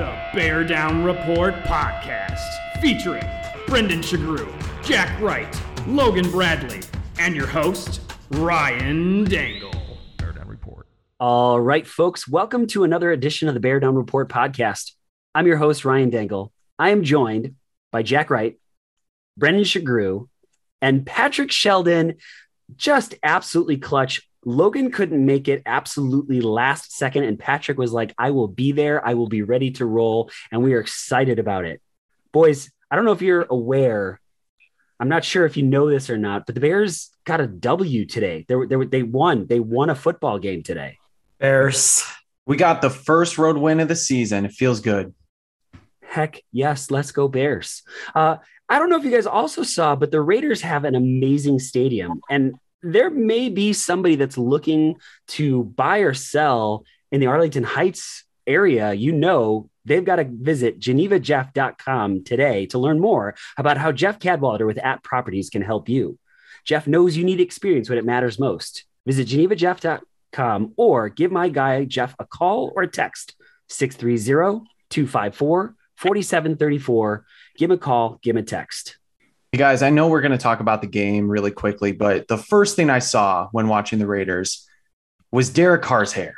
The Bear Down Report podcast, featuring Brendan Shagru, Jack Wright, Logan Bradley, and your host, Ryan Dangle. Bear Down Report. All right, folks, welcome to another edition of the Bear Down Report podcast. I'm your host, Ryan Dangle. I am joined by Jack Wright, Brendan Shagru, and Patrick Sheldon. Just absolutely clutch. Logan couldn't make it absolutely last second, and Patrick was like, I will be there. I will be ready to roll. And we are excited about it. Boys, I don't know if you're aware. I'm not sure if you know this or not, but the Bears got a W today. They, were, they, were, they won. They won a football game today. Bears. We got the first road win of the season. It feels good. Heck yes, let's go Bears. Uh, I don't know if you guys also saw, but the Raiders have an amazing stadium. And there may be somebody that's looking to buy or sell in the Arlington Heights area, you know, they've got to visit genevajeff.com today to learn more about how Jeff Cadwallader with At Properties can help you. Jeff knows you need experience when it matters most. Visit genevajeff.com or give my guy Jeff a call or a text 630 254 4734. Give him a call, give him a text. Guys, I know we're going to talk about the game really quickly, but the first thing I saw when watching the Raiders was Derek Carr's hair.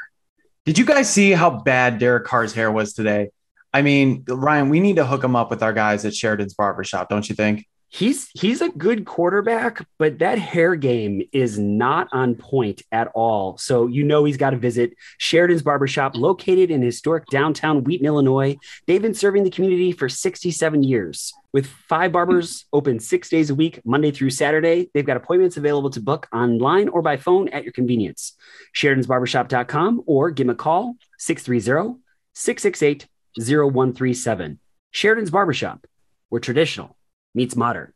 Did you guys see how bad Derek Carr's hair was today? I mean, Ryan, we need to hook him up with our guys at Sheridan's Barbershop, don't you think? He's he's a good quarterback, but that hair game is not on point at all. So you know he's got to visit Sheridan's Barbershop, located in historic downtown Wheaton, Illinois. They've been serving the community for 67 years. With five barbers open six days a week, Monday through Saturday, they've got appointments available to book online or by phone at your convenience. Sheridan'sBarbershop.com or give them a call 630 668 0137. Sheridan's Barbershop, we're traditional meets modern.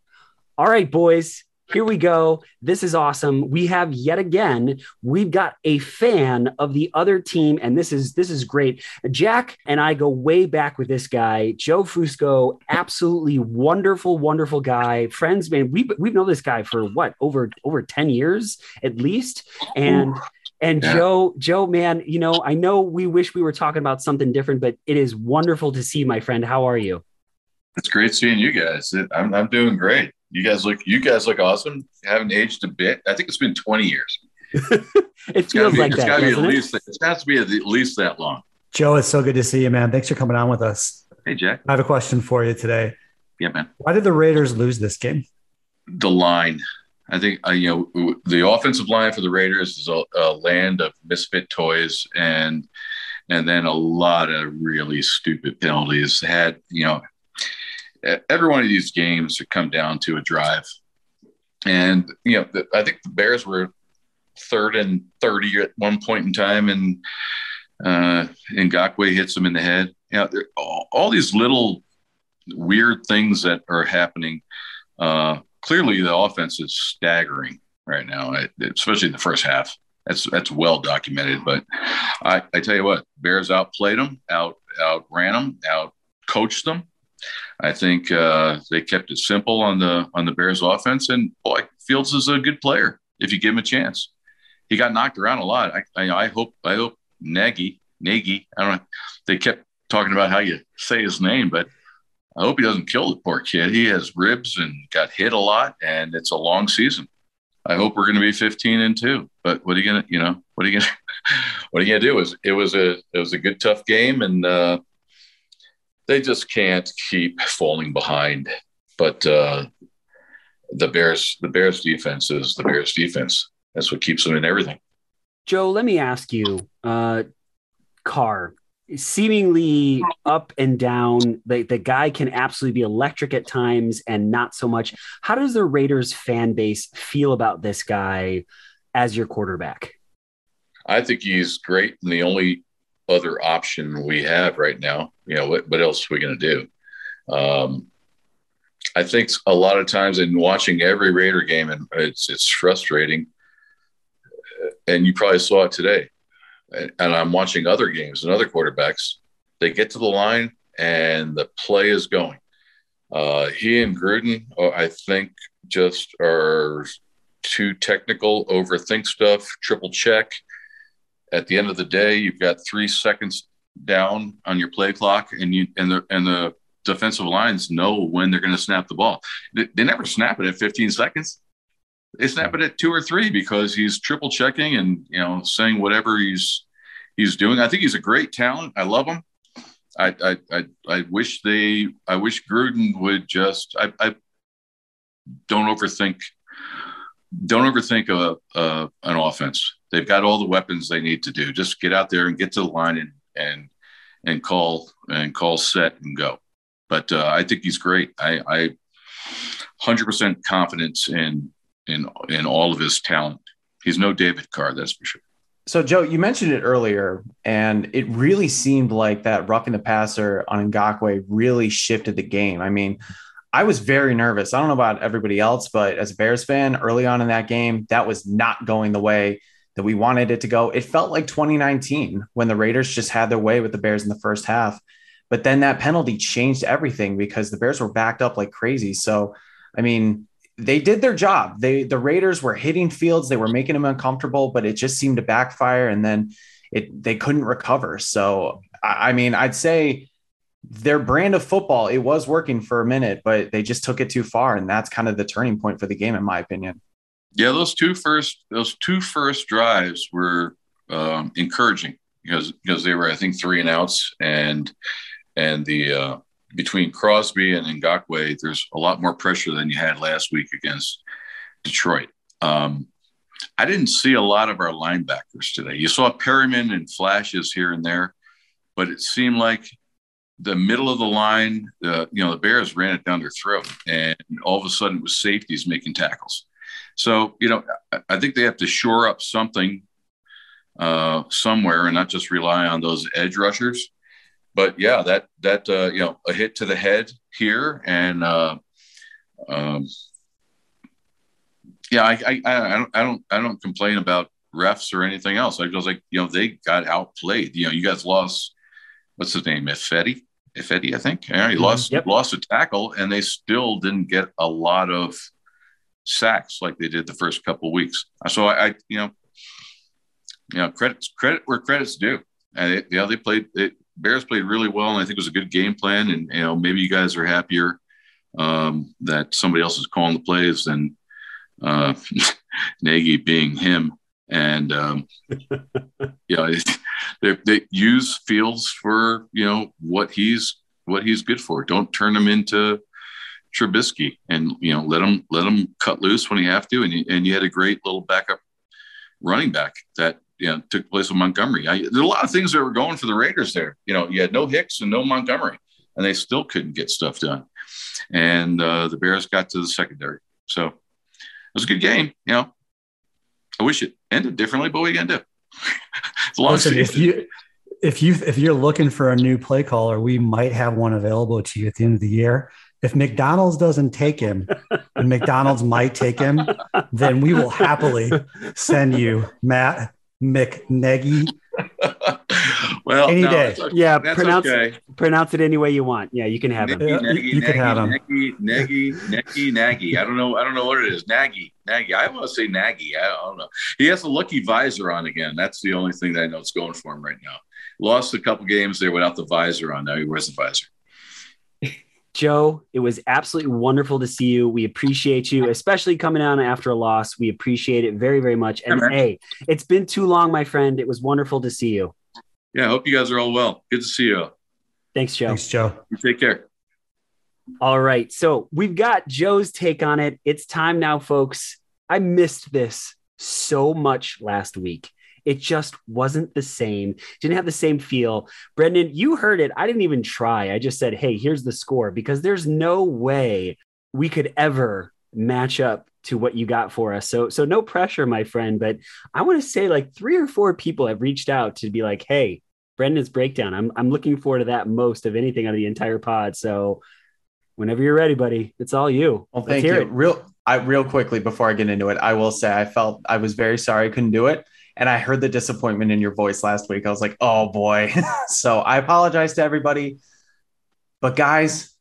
All right, boys, here we go. This is awesome. We have yet again, we've got a fan of the other team, and this is this is great. Jack and I go way back with this guy, Joe Fusco, absolutely wonderful, wonderful guy. Friends, man, we we've known this guy for what over over 10 years at least. And and yeah. Joe, Joe, man, you know, I know we wish we were talking about something different, but it is wonderful to see, my friend. How are you? It's great seeing you guys. I'm, I'm doing great. You guys look you guys look awesome. You haven't aged a bit. I think it's been 20 years. it feels be, like it's that. Gotta be at it? least it has to be at least that long. Joe, it's so good to see you, man. Thanks for coming on with us. Hey, Jack. I have a question for you today. Yeah, man. Why did the Raiders lose this game? The line. I think uh, you know the offensive line for the Raiders is a, a land of misfit toys, and and then a lot of really stupid penalties. Had you know every one of these games come down to a drive. And, you know, the, I think the Bears were third and 30 at one point in time, and uh, Ngakoue hits them in the head. You know, all, all, these little weird things that are happening. Uh, clearly, the offense is staggering right now, especially in the first half. That's that's well documented. But I, I tell you what, Bears outplayed them, out outran them, out coached them, I think uh, they kept it simple on the on the Bears offense, and boy, Fields is a good player if you give him a chance. He got knocked around a lot. I, I, I hope I hope Nagy Nagy I don't know. They kept talking about how you say his name, but I hope he doesn't kill the poor kid. He has ribs and got hit a lot, and it's a long season. I hope we're going to be 15 and two. But what are you gonna, you know, what are you gonna, what are you gonna do? It was it was a it was a good tough game, and uh, they just can't keep falling behind. But uh, the Bears, the Bears defense is the Bears defense. That's what keeps them in everything. Joe, let me ask you, uh, Carr, seemingly up and down. The, the guy can absolutely be electric at times and not so much. How does the Raiders fan base feel about this guy as your quarterback? I think he's great. And the only other option we have right now. You know, what, what else are we going to do? Um, I think a lot of times in watching every Raider game, and it's it's frustrating. And you probably saw it today. And I'm watching other games and other quarterbacks. They get to the line and the play is going. Uh, he and Gruden, uh, I think, just are too technical, overthink stuff, triple check at the end of the day, you've got three seconds down on your play clock, and you and the and the defensive lines know when they're going to snap the ball. They, they never snap it at 15 seconds. They snap it at two or three because he's triple checking and you know saying whatever he's he's doing. I think he's a great talent. I love him. I I I, I wish they I wish Gruden would just I, I don't overthink don't overthink a, a, an offense. They've got all the weapons they need to do. Just get out there and get to the line and and and call and call set and go. But uh, I think he's great. I, I 100% confidence in in in all of his talent. He's no David Carr, that's for sure. So, Joe, you mentioned it earlier, and it really seemed like that roughing the passer on Ngakoue really shifted the game. I mean, I was very nervous. I don't know about everybody else, but as a Bears fan, early on in that game, that was not going the way that we wanted it to go. It felt like 2019 when the Raiders just had their way with the Bears in the first half. But then that penalty changed everything because the Bears were backed up like crazy. So, I mean, they did their job. They the Raiders were hitting Fields, they were making them uncomfortable, but it just seemed to backfire, and then it they couldn't recover. So, I, I mean, I'd say their brand of football it was working for a minute, but they just took it too far, and that's kind of the turning point for the game, in my opinion. Yeah, those two first those two first drives were um, encouraging because because they were I think three and outs and and the uh, between Crosby and Ngakoue, there's a lot more pressure than you had last week against Detroit. Um, I didn't see a lot of our linebackers today. You saw Perryman and flashes here and there, but it seemed like the middle of the line, the you know the Bears ran it down their throat, and all of a sudden it was safeties making tackles. So you know I think they have to shore up something uh, somewhere and not just rely on those edge rushers but yeah, that that uh, you know a hit to the head here, and uh, um, yeah, I, I I don't I don't I don't complain about refs or anything else. I was like, you know, they got outplayed. You know, you guys lost what's his name, Ifedi, Ifedi, I think. Yeah, he mm-hmm. lost yep. lost a tackle, and they still didn't get a lot of sacks like they did the first couple weeks. So I, I you know, you know, credit credit where credit's due. And it, you know, they played it, Bears played really well, and I think it was a good game plan. And you know, maybe you guys are happier um, that somebody else is calling the plays than uh, Nagy being him. And um, you know, they, they use Fields for you know what he's what he's good for. Don't turn him into Trubisky, and you know let him let him cut loose when you have to. And you, and you had a great little backup running back that you know, took place with Montgomery. I, there's a lot of things that were going for the Raiders there. You know, you had no Hicks and no Montgomery, and they still couldn't get stuff done. And uh, the Bears got to the secondary. So it was a good game. You know, I wish it ended differently, but what are you gonna do? it's a long Listen, if you if you if you're looking for a new play caller, we might have one available to you at the end of the year. If McDonald's doesn't take him, and McDonald's might take him, then we will happily send you Matt McNeggy. well, any no, day. Okay. Yeah, that's pronounce okay. pronounce it any way you want. Yeah, you can have uh, Nagy, him. Nagy, you, can have him. Nagy, Nagy, Nagy, Nagy. I don't know. I don't know what it is. Naggy, naggy. I want to say naggy. I don't know. He has a lucky visor on again. That's the only thing that I know is going for him right now. Lost a couple games there without the visor on. Now he wears the visor. Joe, it was absolutely wonderful to see you. We appreciate you, especially coming on after a loss. We appreciate it very, very much. And hey, it's been too long, my friend. It was wonderful to see you. Yeah, I hope you guys are all well. Good to see you. Thanks, Joe. Thanks, Joe. You take care. All right. So we've got Joe's take on it. It's time now, folks. I missed this so much last week. It just wasn't the same. Didn't have the same feel. Brendan, you heard it. I didn't even try. I just said, hey, here's the score because there's no way we could ever match up to what you got for us. So so no pressure, my friend. But I want to say like three or four people have reached out to be like, hey, Brendan's breakdown. I'm I'm looking forward to that most of anything out of the entire pod. So whenever you're ready, buddy, it's all you. Well, thank you. It. Real I real quickly before I get into it, I will say I felt I was very sorry I couldn't do it. And I heard the disappointment in your voice last week. I was like, oh boy. so I apologize to everybody. But guys,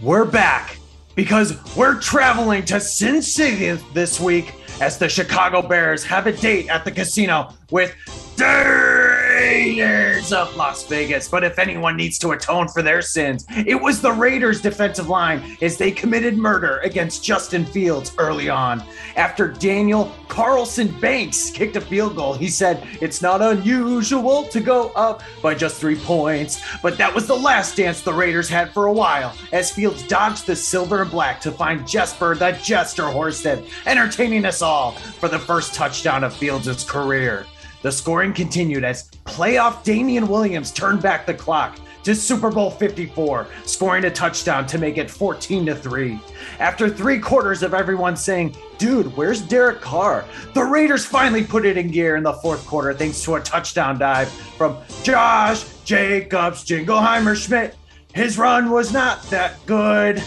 we're back because we're traveling to Sin City this week as the Chicago Bears have a date at the casino with Dave Raiders of Las Vegas. But if anyone needs to atone for their sins, it was the Raiders' defensive line as they committed murder against Justin Fields early on. After Daniel Carlson Banks kicked a field goal, he said, It's not unusual to go up by just three points. But that was the last dance the Raiders had for a while as Fields dodged the silver and black to find Jesper the Jester Horsted, entertaining us all for the first touchdown of Fields' career. The scoring continued as playoff Damien Williams turned back the clock to Super Bowl 54, scoring a touchdown to make it 14 to 3. After three quarters of everyone saying, Dude, where's Derek Carr? The Raiders finally put it in gear in the fourth quarter thanks to a touchdown dive from Josh Jacobs Jingleheimer Schmidt. His run was not that good,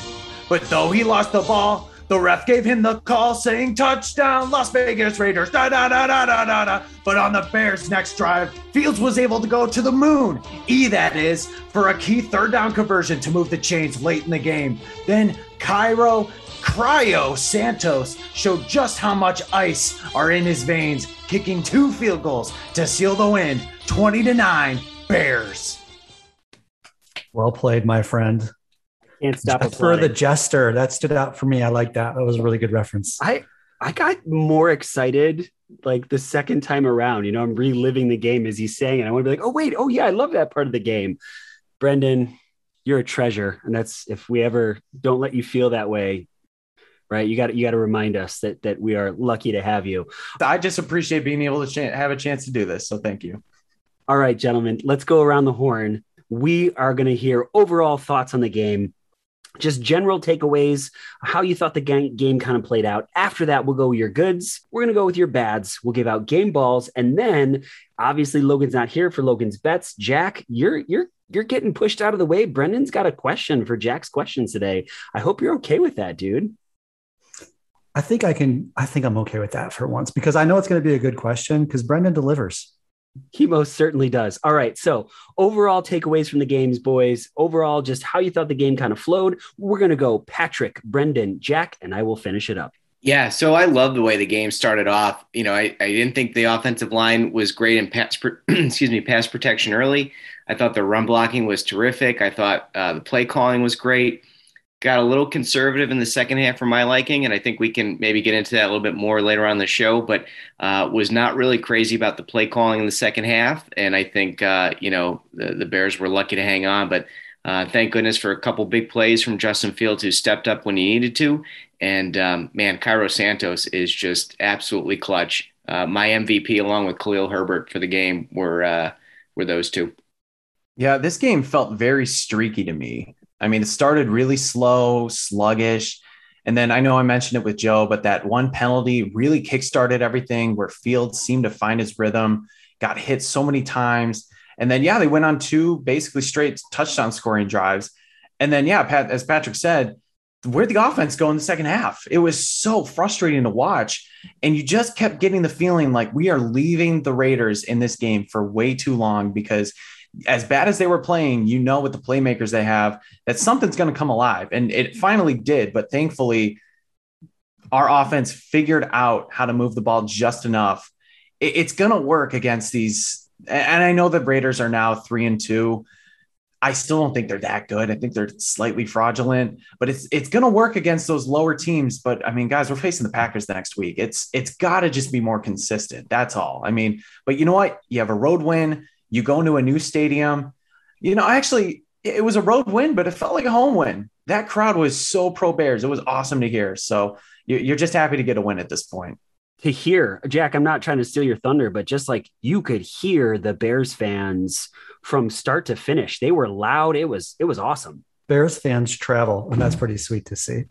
but though he lost the ball, the ref gave him the call saying touchdown, Las Vegas Raiders. Da da da da da da da. But on the Bears' next drive, Fields was able to go to the moon, E that is, for a key third down conversion to move the chains late in the game. Then Cairo Cryo Santos showed just how much ice are in his veins, kicking two field goals to seal the win 20 to 9 Bears. Well played, my friend. Can't stop for the jester. That stood out for me. I like that. That was a really good reference. I I got more excited like the second time around. You know, I'm reliving the game as he's saying it. I want to be like, oh wait, oh yeah, I love that part of the game. Brendan, you're a treasure, and that's if we ever don't let you feel that way, right? You got you got to remind us that that we are lucky to have you. I just appreciate being able to ch- have a chance to do this. So thank you. All right, gentlemen, let's go around the horn. We are going to hear overall thoughts on the game just general takeaways, how you thought the game, kind of played out. After that, we'll go with your goods. We're going to go with your bads. We'll give out game balls. And then obviously Logan's not here for Logan's bets. Jack, you're, you're, you're getting pushed out of the way. Brendan's got a question for Jack's questions today. I hope you're okay with that, dude. I think I can, I think I'm okay with that for once because I know it's going to be a good question because Brendan delivers. He most certainly does. All right. So, overall takeaways from the games, boys. Overall, just how you thought the game kind of flowed. We're going to go Patrick, Brendan, Jack, and I will finish it up. Yeah. So, I love the way the game started off. You know, I, I didn't think the offensive line was great in pass, excuse me, pass protection early. I thought the run blocking was terrific. I thought uh, the play calling was great got a little conservative in the second half for my liking, and I think we can maybe get into that a little bit more later on the show. But uh, was not really crazy about the play calling in the second half, and I think uh, you know the, the Bears were lucky to hang on. But uh, thank goodness for a couple big plays from Justin Fields, who stepped up when he needed to. And um, man, Cairo Santos is just absolutely clutch. Uh, my MVP, along with Khalil Herbert for the game, were uh, were those two. Yeah, this game felt very streaky to me. I mean, it started really slow, sluggish. And then I know I mentioned it with Joe, but that one penalty really kickstarted everything where Fields seemed to find his rhythm, got hit so many times. And then, yeah, they went on two basically straight touchdown scoring drives. And then, yeah, Pat, as Patrick said, where'd the offense go in the second half? It was so frustrating to watch. And you just kept getting the feeling like we are leaving the Raiders in this game for way too long because as bad as they were playing, you know, with the playmakers they have, that something's going to come alive. And it finally did. But thankfully, our offense figured out how to move the ball just enough. it's going to work against these. And I know the Raiders are now three and two. I still don't think they're that good. I think they're slightly fraudulent, but it's it's going to work against those lower teams. But I mean, guys, we're facing the Packers next week. It's it's got to just be more consistent. That's all. I mean, but you know what? You have a road win. You go into a new stadium. You know, actually, it was a road win, but it felt like a home win. That crowd was so pro Bears. It was awesome to hear. So you're just happy to get a win at this point. To hear, Jack, I'm not trying to steal your thunder, but just like you could hear the Bears fans from start to finish. They were loud. It was it was awesome. Bears fans travel, and that's pretty sweet to see,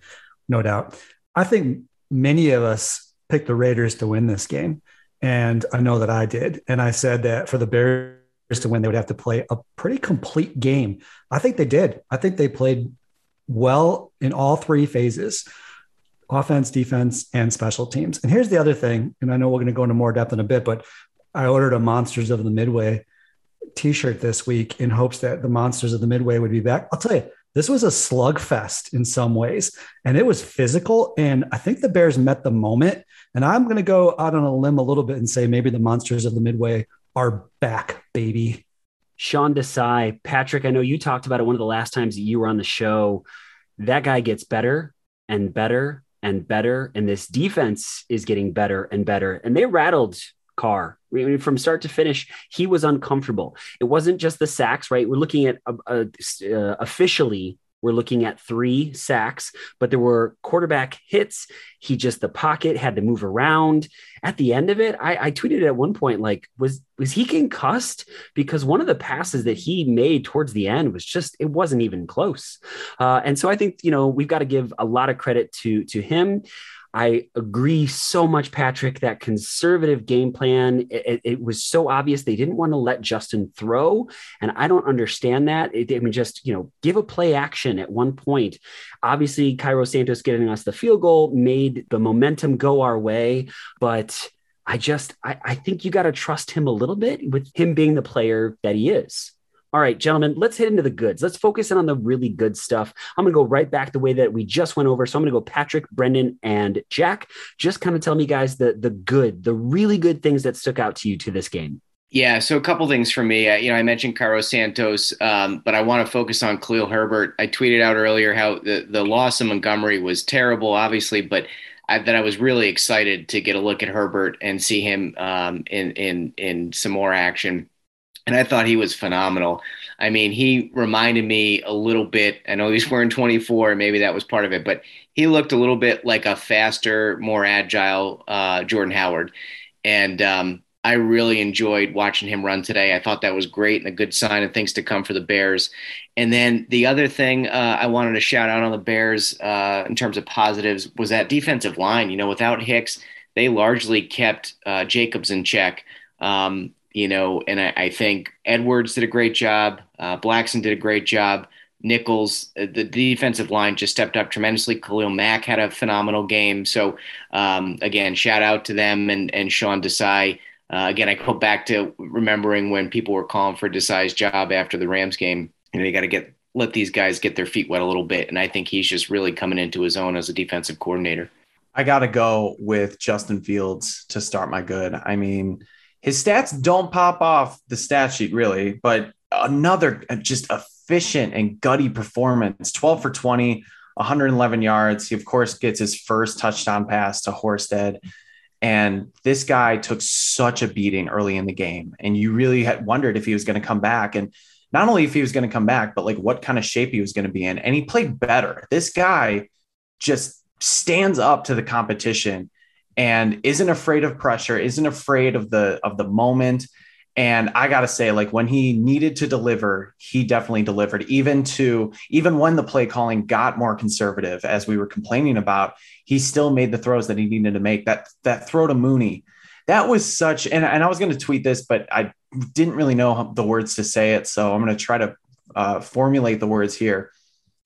no doubt. I think many of us picked the Raiders to win this game, and I know that I did. And I said that for the Bears to win, they would have to play a pretty complete game. I think they did. I think they played well in all three phases offense, defense, and special teams. And here's the other thing, and I know we're going to go into more depth in a bit, but I ordered a Monsters of the Midway t shirt this week in hopes that the Monsters of the Midway would be back. I'll tell you, this was a slugfest in some ways, and it was physical. And I think the Bears met the moment. And I'm going to go out on a limb a little bit and say maybe the Monsters of the Midway are back, baby. Sean Desai, Patrick, I know you talked about it one of the last times you were on the show. That guy gets better and better and better. And this defense is getting better and better. And they rattled Carr. I mean, from start to finish, he was uncomfortable. It wasn't just the sacks, right? We're looking at uh, uh, officially we're looking at three sacks, but there were quarterback hits. He just the pocket had to move around. At the end of it, I, I tweeted at one point like, was was he concussed? Because one of the passes that he made towards the end was just it wasn't even close. Uh, and so I think you know we've got to give a lot of credit to to him. I agree so much, Patrick, that conservative game plan, it, it, was so obvious they didn't want to let Justin throw. And I don't understand that. It, I mean, just, you know, give a play action at one point. Obviously, Cairo Santos getting us the field goal made the momentum go our way. But I just, I, I think you got to trust him a little bit with him being the player that he is. All right, gentlemen, let's hit into the goods. Let's focus in on the really good stuff. I'm going to go right back the way that we just went over. So I'm going to go Patrick, Brendan, and Jack. Just kind of tell me, guys, the the good, the really good things that stuck out to you to this game. Yeah, so a couple things for me. You know, I mentioned Cairo Santos, um, but I want to focus on Khalil Herbert. I tweeted out earlier how the the loss of Montgomery was terrible, obviously, but I, that I was really excited to get a look at Herbert and see him um, in in in some more action and I thought he was phenomenal. I mean, he reminded me a little bit. I know he's wearing 24, maybe that was part of it, but he looked a little bit like a faster, more agile uh, Jordan Howard. And um, I really enjoyed watching him run today. I thought that was great and a good sign of things to come for the Bears. And then the other thing uh, I wanted to shout out on the Bears uh, in terms of positives was that defensive line. You know, without Hicks, they largely kept uh, Jacobs in check. Um, you know, and I, I think Edwards did a great job. Uh, Blackson did a great job. Nichols, uh, the defensive line just stepped up tremendously. Khalil Mack had a phenomenal game. So, um, again, shout out to them and, and Sean Desai. Uh, again, I go back to remembering when people were calling for Desai's job after the Rams game. You know, you got to get let these guys get their feet wet a little bit. And I think he's just really coming into his own as a defensive coordinator. I got to go with Justin Fields to start my good. I mean, his stats don't pop off the stat sheet really, but another uh, just efficient and gutty performance 12 for 20, 111 yards. He, of course, gets his first touchdown pass to Horsted. And this guy took such a beating early in the game. And you really had wondered if he was going to come back. And not only if he was going to come back, but like what kind of shape he was going to be in. And he played better. This guy just stands up to the competition and isn't afraid of pressure, isn't afraid of the of the moment. And I gotta say, like when he needed to deliver, he definitely delivered. Even to even when the play calling got more conservative, as we were complaining about, he still made the throws that he needed to make. That that throw to Mooney, that was such. And, and I was to tweet this, but I didn't really know the words to say it, so I'm to try to uh, formulate the words here.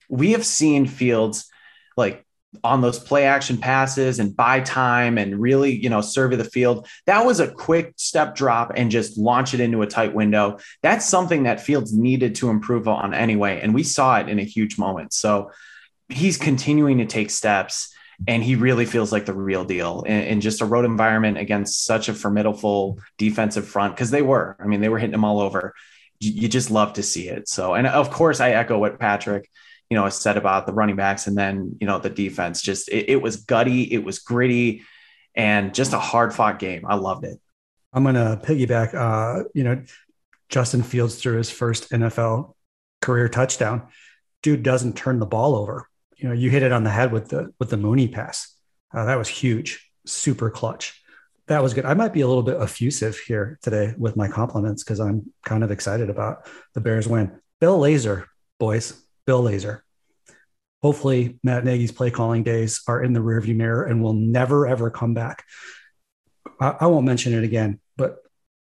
We have seen Fields like on those play action passes and buy time and really, you know, survey the field. That was a quick step drop and just launch it into a tight window. That's something that Fields needed to improve on anyway. And we saw it in a huge moment. So he's continuing to take steps and he really feels like the real deal in, in just a road environment against such a formidable defensive front because they were. I mean, they were hitting him all over. You, you just love to see it. So, and of course, I echo what Patrick you know, I said about the running backs and then, you know, the defense. Just it, it was gutty, it was gritty, and just a hard fought game. I loved it. I'm to piggyback. Uh, you know, Justin Fields threw his first NFL career touchdown. Dude doesn't turn the ball over. You know, you hit it on the head with the with the Mooney pass. Uh, that was huge, super clutch. That was good. I might be a little bit effusive here today with my compliments because I'm kind of excited about the Bears win. Bill Lazor, boys, Bill Lazor hopefully Matt Nagy's play calling days are in the rearview mirror and will never ever come back. I, I, won't mention it again, but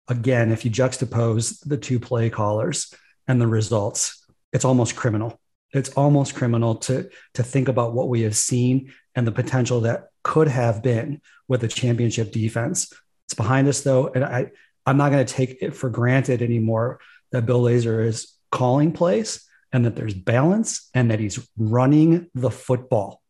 again, if you juxtapose the two play callers and the results, it's almost criminal. It's almost criminal to to think about what we have seen and the potential that could have been with a championship defense. It's behind us though, and I I'm not going to take it for granted anymore that Bill Lazor is calling plays and that there's balance and that he's running the football.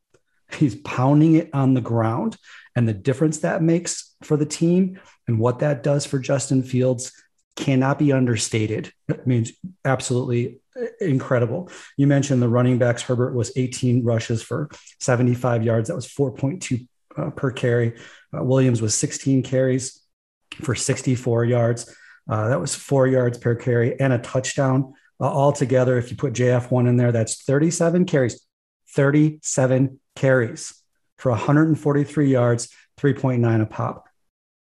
He's pounding it on the ground. And the difference that makes for the team and what that does for Justin Fields cannot be understated. It means absolutely incredible. You mentioned the running backs. Herbert was 18 rushes for 75 yards. That was 4.2 uh, per carry. Uh, Williams was 16 carries for 64 yards. Uh, that was four yards per carry and a touchdown. Uh, altogether, if you put JF1 in there, that's 37 carries, 37 carries for 143 yards, 3.9 a pop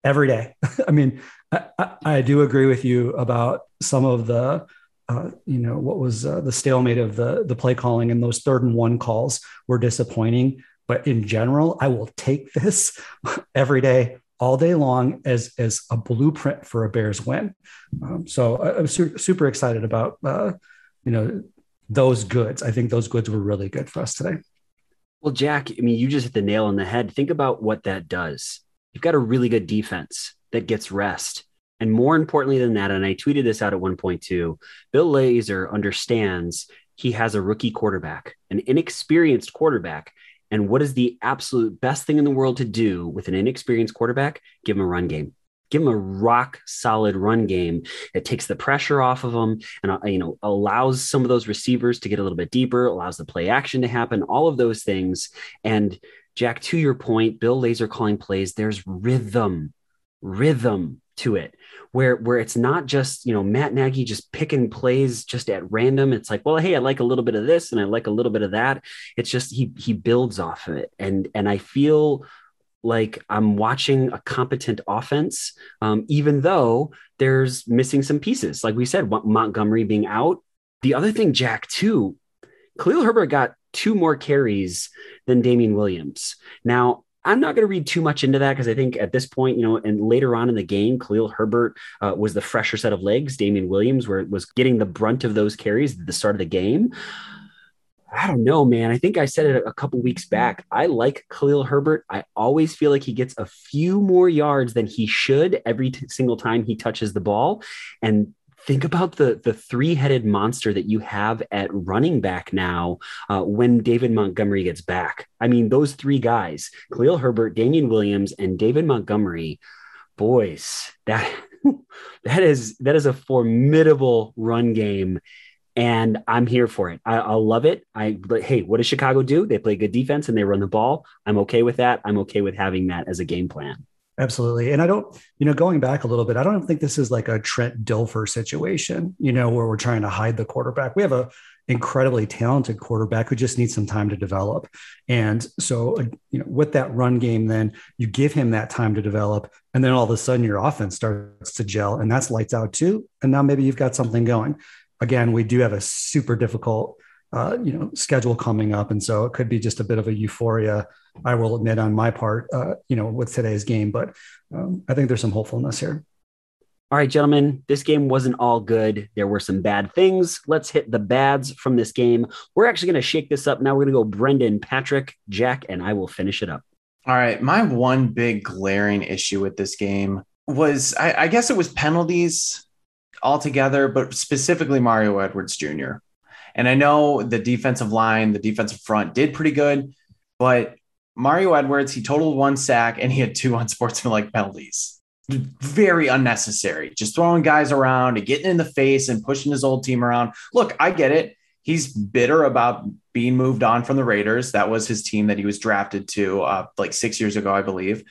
every day. I mean, I, I, do agree with you about some of the, uh, you know, what was uh, the stalemate of the the play calling and those third and one calls were disappointing. But in general, I will take this every day, all day long, as as a blueprint for a Bears win. Um, so I'm su- super excited about, uh, you know, those goods. I think those goods were really good for us today. Well, Jack, I mean, you just hit the nail on the head. Think about what that does. You've got a really good defense that gets rest. And more importantly than that, and I tweeted this out at 1.2, Bill Lazor understands he has a rookie quarterback, an inexperienced quarterback. And what is the absolute best thing in the world to do with an inexperienced quarterback? Give him a run game. Give him a rock solid run game. It takes the pressure off of them and uh, you know allows some of those receivers to get a little bit deeper, allows the play action to happen, all of those things. And Jack, to your point, Bill Lazor calling plays, there's rhythm, rhythm to it where where it's not just you know Matt Nagy just picking plays just at random. It's like, well, hey, I like a little bit of this and I like a little bit of that. It's just he he builds off of it, and and I feel like I'm watching a competent offense, um, even though there's missing some pieces. Like we said, Montgomery being out. The other thing, Jack, too, Khalil Herbert got two more carries than Damien Williams. Now, I'm not going to read too much into that because I think at this point, you know, and later on in the game, Khalil Herbert uh, was the fresher set of legs. Damien Williams was getting the brunt of those carries at the start of the game. I don't know, man. I think I said it a couple weeks back. I like Khalil Herbert. I always feel like he gets a few more yards than he should every t- single time he touches the ball. And think about the the three headed monster that you have at running back now uh, when David Montgomery gets back. I mean, those three guys, Khalil Herbert, Damien Williams, and David Montgomery, boys, that that is that is a formidable run game. And I'm here for it. I, will love it. I but hey, what does Chicago do? They play good defense and they run the ball. I'm okay with that. I'm okay with having that as a game plan. Absolutely. And I don't, you know, going back a little bit, I don't think this is like a Trent Dilfer situation, you know, where we're trying to hide the quarterback. We have a incredibly talented quarterback who just needs some time to develop. And so, uh, you know, with that run game, then you give him that time to develop. And then all of a sudden your offense starts to gel and that's lights out too. And now maybe you've got something going. Again, we do have a super difficult uh, you know schedule coming up, and so it could be just a bit of a euphoria. I will admit on my part, uh, you know, with today's game, but um, I think there's some hopefulness here. All right, gentlemen, this game wasn't all good. There were some bad things. Let's hit the bads from this game. We're actually going to shake this up now. We're going to go Brendan, Patrick, Jack, and I will finish it up. All right. My one big glaring issue with this game was I, I guess it was penalties altogether, but specifically Mario Edwards Jr. And I know the defensive line, the defensive front did pretty good, but Mario Edwards, he totaled one sack and he had two unsportsmanlike penalties. Very unnecessary. Just throwing guys around and getting in the face and pushing his old team around. Look, I get it. He's bitter about being moved on from the Raiders. That was his team that he was drafted to uh, like six years ago, I believe.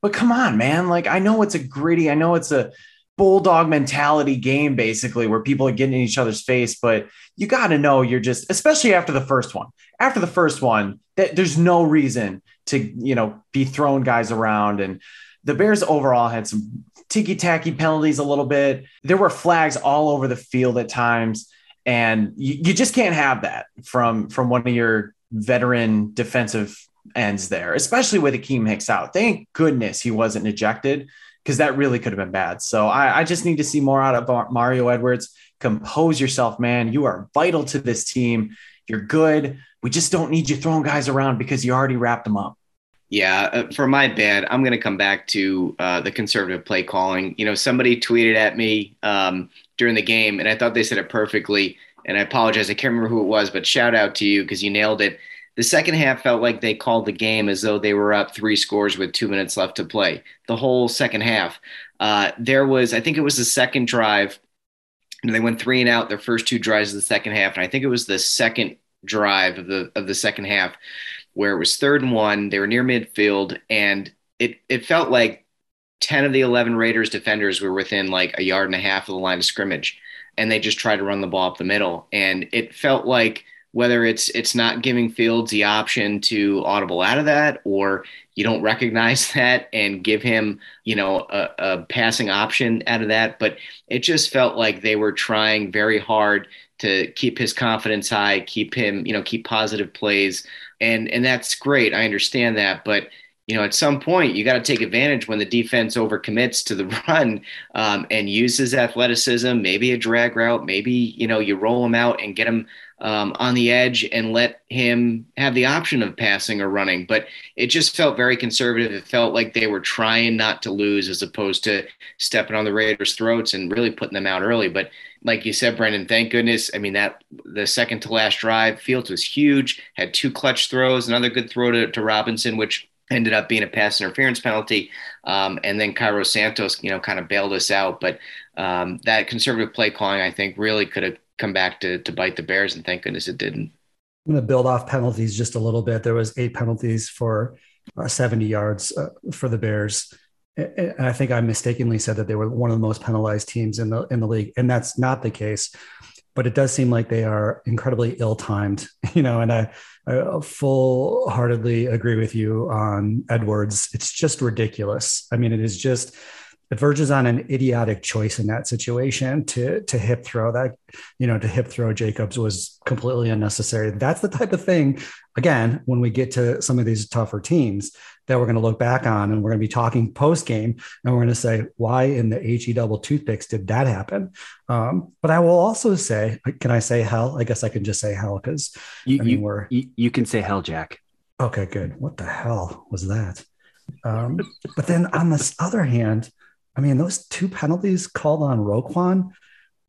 But come on, man. Like, I know it's a gritty, I know it's a bulldog mentality game basically where people are getting in each other's face but you got to know you're just especially after the first one. After the first one that there's no reason to you know be throwing guys around and the bears overall had some ticky-tacky penalties a little bit. There were flags all over the field at times and you, you just can't have that from from one of your veteran defensive ends there especially with Akiem Hicks out. Thank goodness he wasn't ejected because that really could have been bad. So I, I, just need to see more out of Mario Edwards. Compose yourself, man. You are vital to this team. You're good. We just don't need you throwing guys around because you already wrapped them up. Yeah, uh, for my bad, I'm going to come back to uh, the conservative play calling. You know, somebody tweeted at me um, during the game, and I thought they said it perfectly. And I apologize, I can't remember who it was, but shout out to you because you nailed it. The second half felt like they called the game as though they were up three scores with two minutes left to play. The whole second half. Uh, there was, I think it was the second drive. And they went three and out their first two drives of the second half. And I think it was the second drive of the of the second half where it was third and one. They were near midfield, and it it felt like 10 of the 11 Raiders defenders were within like a yard and a half of the line of scrimmage and they just tried to run the ball up the middle and it felt like whether it's it's not giving Fields the option to audible out of that or you don't recognize that and give him, you know, a, a passing option out of that, but it just felt like they were trying very hard to keep his confidence high, keep him, you know, keep positive plays. And and that's great. I understand that, but you know, at some point, you got to take advantage when the defense overcommits to the run um, and uses athleticism, maybe a drag route, maybe, you know, you roll him out and get him um, on the edge and let him have the option of passing or running. But it just felt very conservative. It felt like they were trying not to lose as opposed to stepping on the Raiders' throats and really putting them out early. But like you said, Brendan, thank goodness. I mean, that the second to last drive, Fields was huge, had two clutch throws, another good throw to, to Robinson, which ended up being a pass interference penalty. Um, and then Cairo Santos, you know, kind of bailed us out. But um, that conservative play calling, I think, really could have come back to, to bite the Bears. And thank goodness it didn't. I'm going to build off penalties just a little bit. There was eight penalties for uh, 70 yards uh, for the Bears. And I think I mistakenly said that they were one of the most penalized teams in the in the league, and that's not the case. But it does seem like they are incredibly ill-timed, you know. And I I uh, full heartedly agree with you on Edwards. It's just ridiculous. I mean, it is just, it verges on an idiotic choice in that situation to to hip throw that you know to hip throw Jacobs was completely unnecessary. That's the type of thing. Again, when we get to some of these tougher teams, that we're going to look back on and we're going to be talking post game and we're going to say why in the he double toothpicks did that happen? Um, but i will also say can i say hell? I guess i can just say hell because you, I mean, you, we're, you, you can say hell jack. Okay good. What the hell was that? Um, but then on this other hand i mean those two penalties called on roquan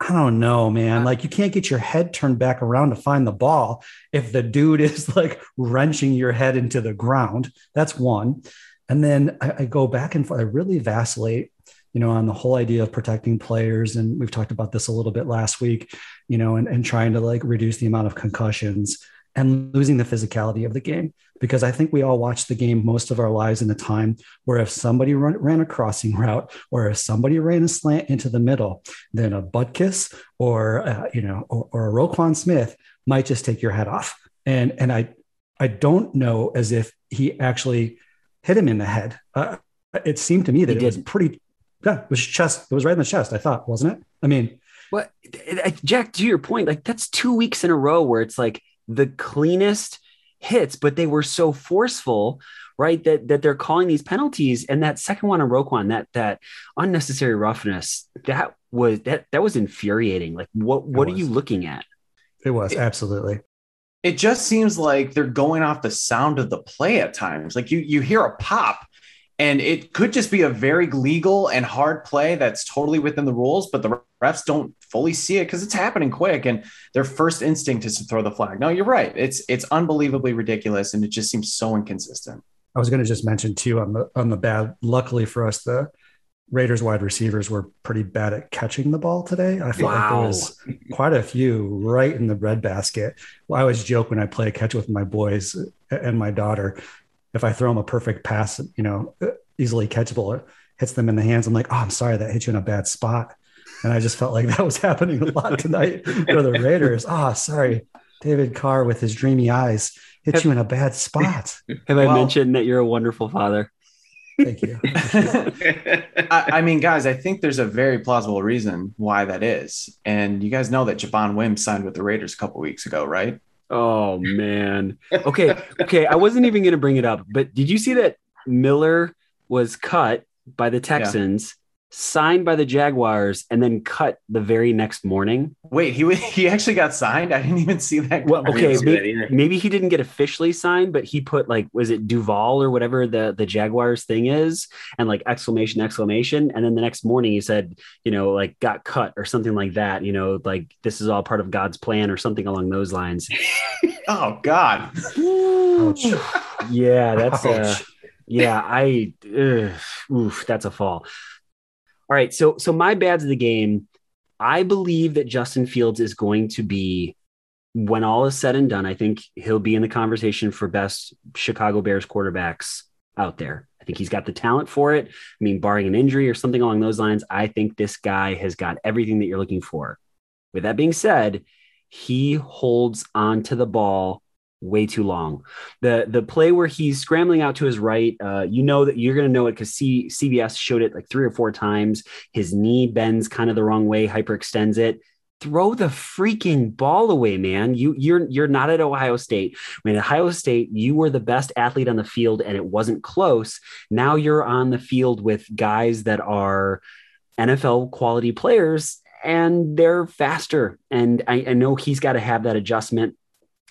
I don't know, man. Like you can't get your head turned back around to find the ball if the dude is like wrenching your head into the ground. That's one. And then I, I go back and forth. I really vacillate, you know, on the whole idea of protecting players. And we've talked about this a little bit last week, you know, and, and trying to like reduce the amount of concussions and losing the physicality of the game. Because I think we all watched the game most of our lives in a time where if somebody run, ran a crossing route or if somebody ran a slant into the middle, then a Butkus or uh, you know or, or a Roquan Smith might just take your head off. And and I I don't know as if he actually hit him in the head. Uh, it seemed to me that he it did. was pretty. Yeah, it was chest. It was right in the chest. I thought, wasn't it? I mean, what, Jack? To your point, like that's two weeks in a row where it's like the cleanest hits, but they were so forceful, right? That that they're calling these penalties. And that second one on Roquan, that that unnecessary roughness, that was that that was infuriating. Like what what are you looking at? It was absolutely. It just seems like they're going off the sound of the play at times. Like you you hear a pop and it could just be a very legal and hard play that's totally within the rules, but the refs don't fully see it because it's happening quick. And their first instinct is to throw the flag. No, you're right. It's it's unbelievably ridiculous, and it just seems so inconsistent. I was going to just mention too on the on the bad. Luckily for us, the Raiders wide receivers were pretty bad at catching the ball today. I felt wow. like there was quite a few right in the bread basket. Well, I always joke when I play catch with my boys and my daughter if I throw them a perfect pass, you know, easily catchable, it hits them in the hands. I'm like, oh, I'm sorry that hit you in a bad spot. And I just felt like that was happening a lot tonight for the Raiders. Oh, sorry. David Carr with his dreamy eyes hit have, you in a bad spot. Have I mentioned that you're a wonderful father? Thank you. I, I, mean, guys, I think there's a very plausible reason why that is. And you guys know that Javon Wims signed with the Raiders a couple weeks ago, right? Oh man. Okay. Okay. I wasn't even going to bring it up, but did you see that Miller was cut by the Texans signed by the Jaguars and then cut the very next morning. Wait, he he actually got signed? I didn't even see that. Well, okay, maybe, maybe, he didn't get officially signed, but he put like was it Duval or whatever the the Jaguars thing is, and like exclamation exclamation, and then the next morning he said, you know, like got cut or something like that. You know, like this is all part of God's plan or something along those lines. Oh God. Ouch. yeah, that's uh, yeah. I ugh, oof, that's a fall. All right, so so my bads of the game. I believe that Justin Fields is going to be, when all is said and done, I think he'll be in the conversation for best Chicago Bears quarterbacks out there. I think he's got the talent for it. I mean, barring an injury or something along those lines, I think this guy has got everything that you're looking for. With that being said, he holds on to the ball way too long. The the play where he's scrambling out to his right, uh, you know that you're going to know it because C- CBS showed it like three or four times. His knee bends kind of the wrong way, hyperextends it. Throw the freaking ball away, man. You you're you're not at Ohio State. I mean, Ohio State, you were the best athlete on the field, and it wasn't close. Now you're on the field with guys that are NFL quality players, and they're faster. And I, I know he's got to have that adjustment.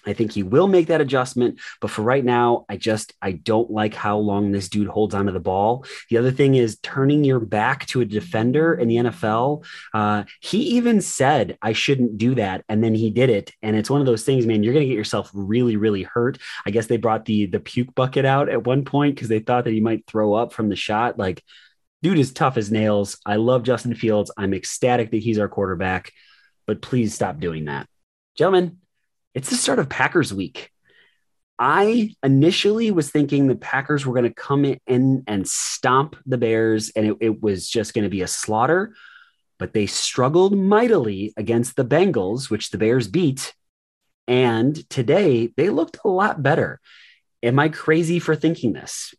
I think he will make that adjustment, but for right now, I just I don't like how long this dude holds onto the ball. The other thing is turning your back to a defender in the NFL. Uh, he even said I shouldn't do that, and then he did it. And it's one of those things, man. You're to get yourself really, really hurt. I guess they brought the the puke bucket out at one point because they thought that he might throw up from the shot. Like, dude is tough as nails. I love Justin Fields. I'm ecstatic that he's our quarterback, but please stop doing that, gentlemen it's the start of Packers week. I initially was thinking the Packers were going to come in and stomp the Bears, and it, it was just going to be a slaughter. But they struggled mightily against the Bengals, which the Bears beat. And today they looked a lot better. Am I crazy for thinking this?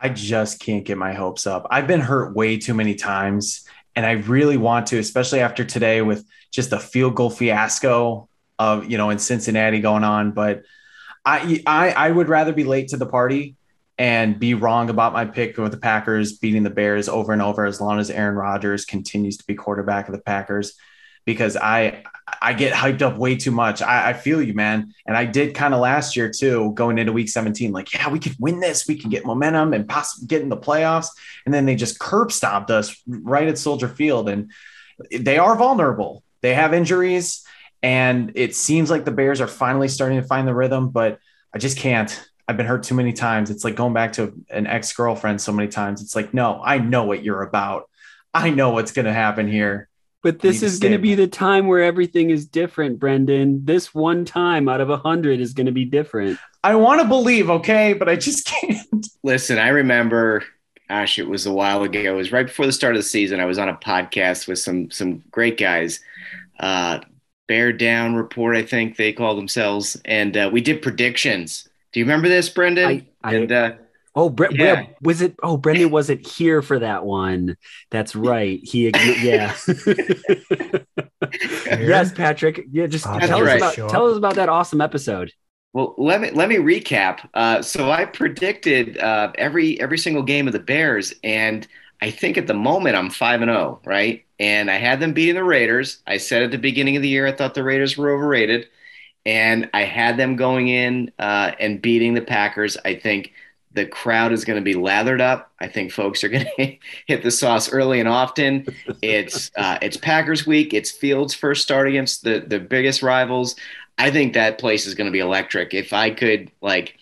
I just can't get my hopes up. I've been hurt way too many times, and I really want to, especially after today with just a field goal fiasco of you know in Cincinnati going on. But I I, I would rather be late to the party and be wrong about my pick with the Packers beating the Bears over and over as long as Aaron Rodgers continues to be quarterback of the Packers because I I get hyped up way too much. I, I feel you, man. And I did kind of last year too, going into week 17, like, yeah, we could win this, we can get momentum and possibly get in the playoffs. And then they just curb stomped us right at Soldier Field. And they are vulnerable. They have injuries. And it seems like the Bears are finally starting to find the rhythm, but I just can't. I've been hurt too many times. It's like going back to an ex girlfriend so many times. It's like, no, I know what you're about. I know what's going to happen here. But this is going to be the time where everything is different, Brendan. This one time out of a hundred is going to be different. I want to believe, okay, but I just can't. Listen, I remember, gosh, it was a while ago. It was right before the start of the season. I was on a podcast with some some great guys. Uh, Bear Down Report, I think they call themselves, and uh, we did predictions. Do you remember this, Brendan? I, I, and uh, oh, Bre- yeah. yeah. was it? Oh, Brendan wasn't here for that one. That's right. He, yeah. yes, Patrick. Yeah, just Oh, tell that's us about right. tell us about that awesome episode. Well, let me let me recap. Uh, so I predicted uh, every every single game of the Bears, and I think at the moment I'm five and zero, right? And I had them beating the Raiders. I said at the beginning of the year I thought the Raiders were overrated, and I had them going in uh, and beating the Packers. I think the crowd is going to be lathered up. I think folks are going to hit the sauce early and often. It's uh, it's Packers week. It's Fields' first start against the the biggest rivals. I think that place is going to be electric. If I could, like,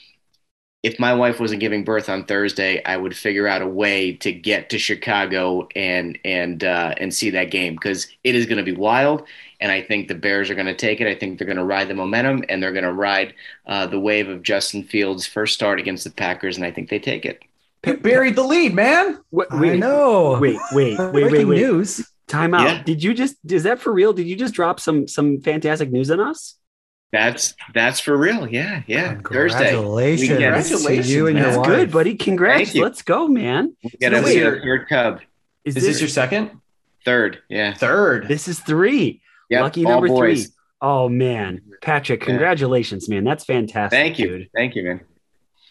if my wife wasn't giving birth on Thursday, I would figure out a way to get to Chicago and and uh, and see that game because it is going to be wild. And I think the Bears are going to take it. I think they're going to ride the momentum and they're going to ride uh, the wave of Justin Fields' first start against the Packers, and I think they take it. You buried the lead, man. Wait, I wait, know. wait, wait, wait, wait, Breaking wait. news. Time out. Yeah. Did you just? Is that for real? Did you just drop some some fantastic news on us? That's that's for real. Yeah, yeah. Thursday. Congratulations, We get- Congratulations, to you and man. your That's wife. good, buddy. Congrats. You. Let's go, man. We got So to wait, see third Cub. Is, Is this your second? Third. Yeah. Third. This is three. Yep, Lucky number boys. three. Oh man, Patrick, Yeah. congratulations, man. That's fantastic. Thank you. dude. Thank you, man.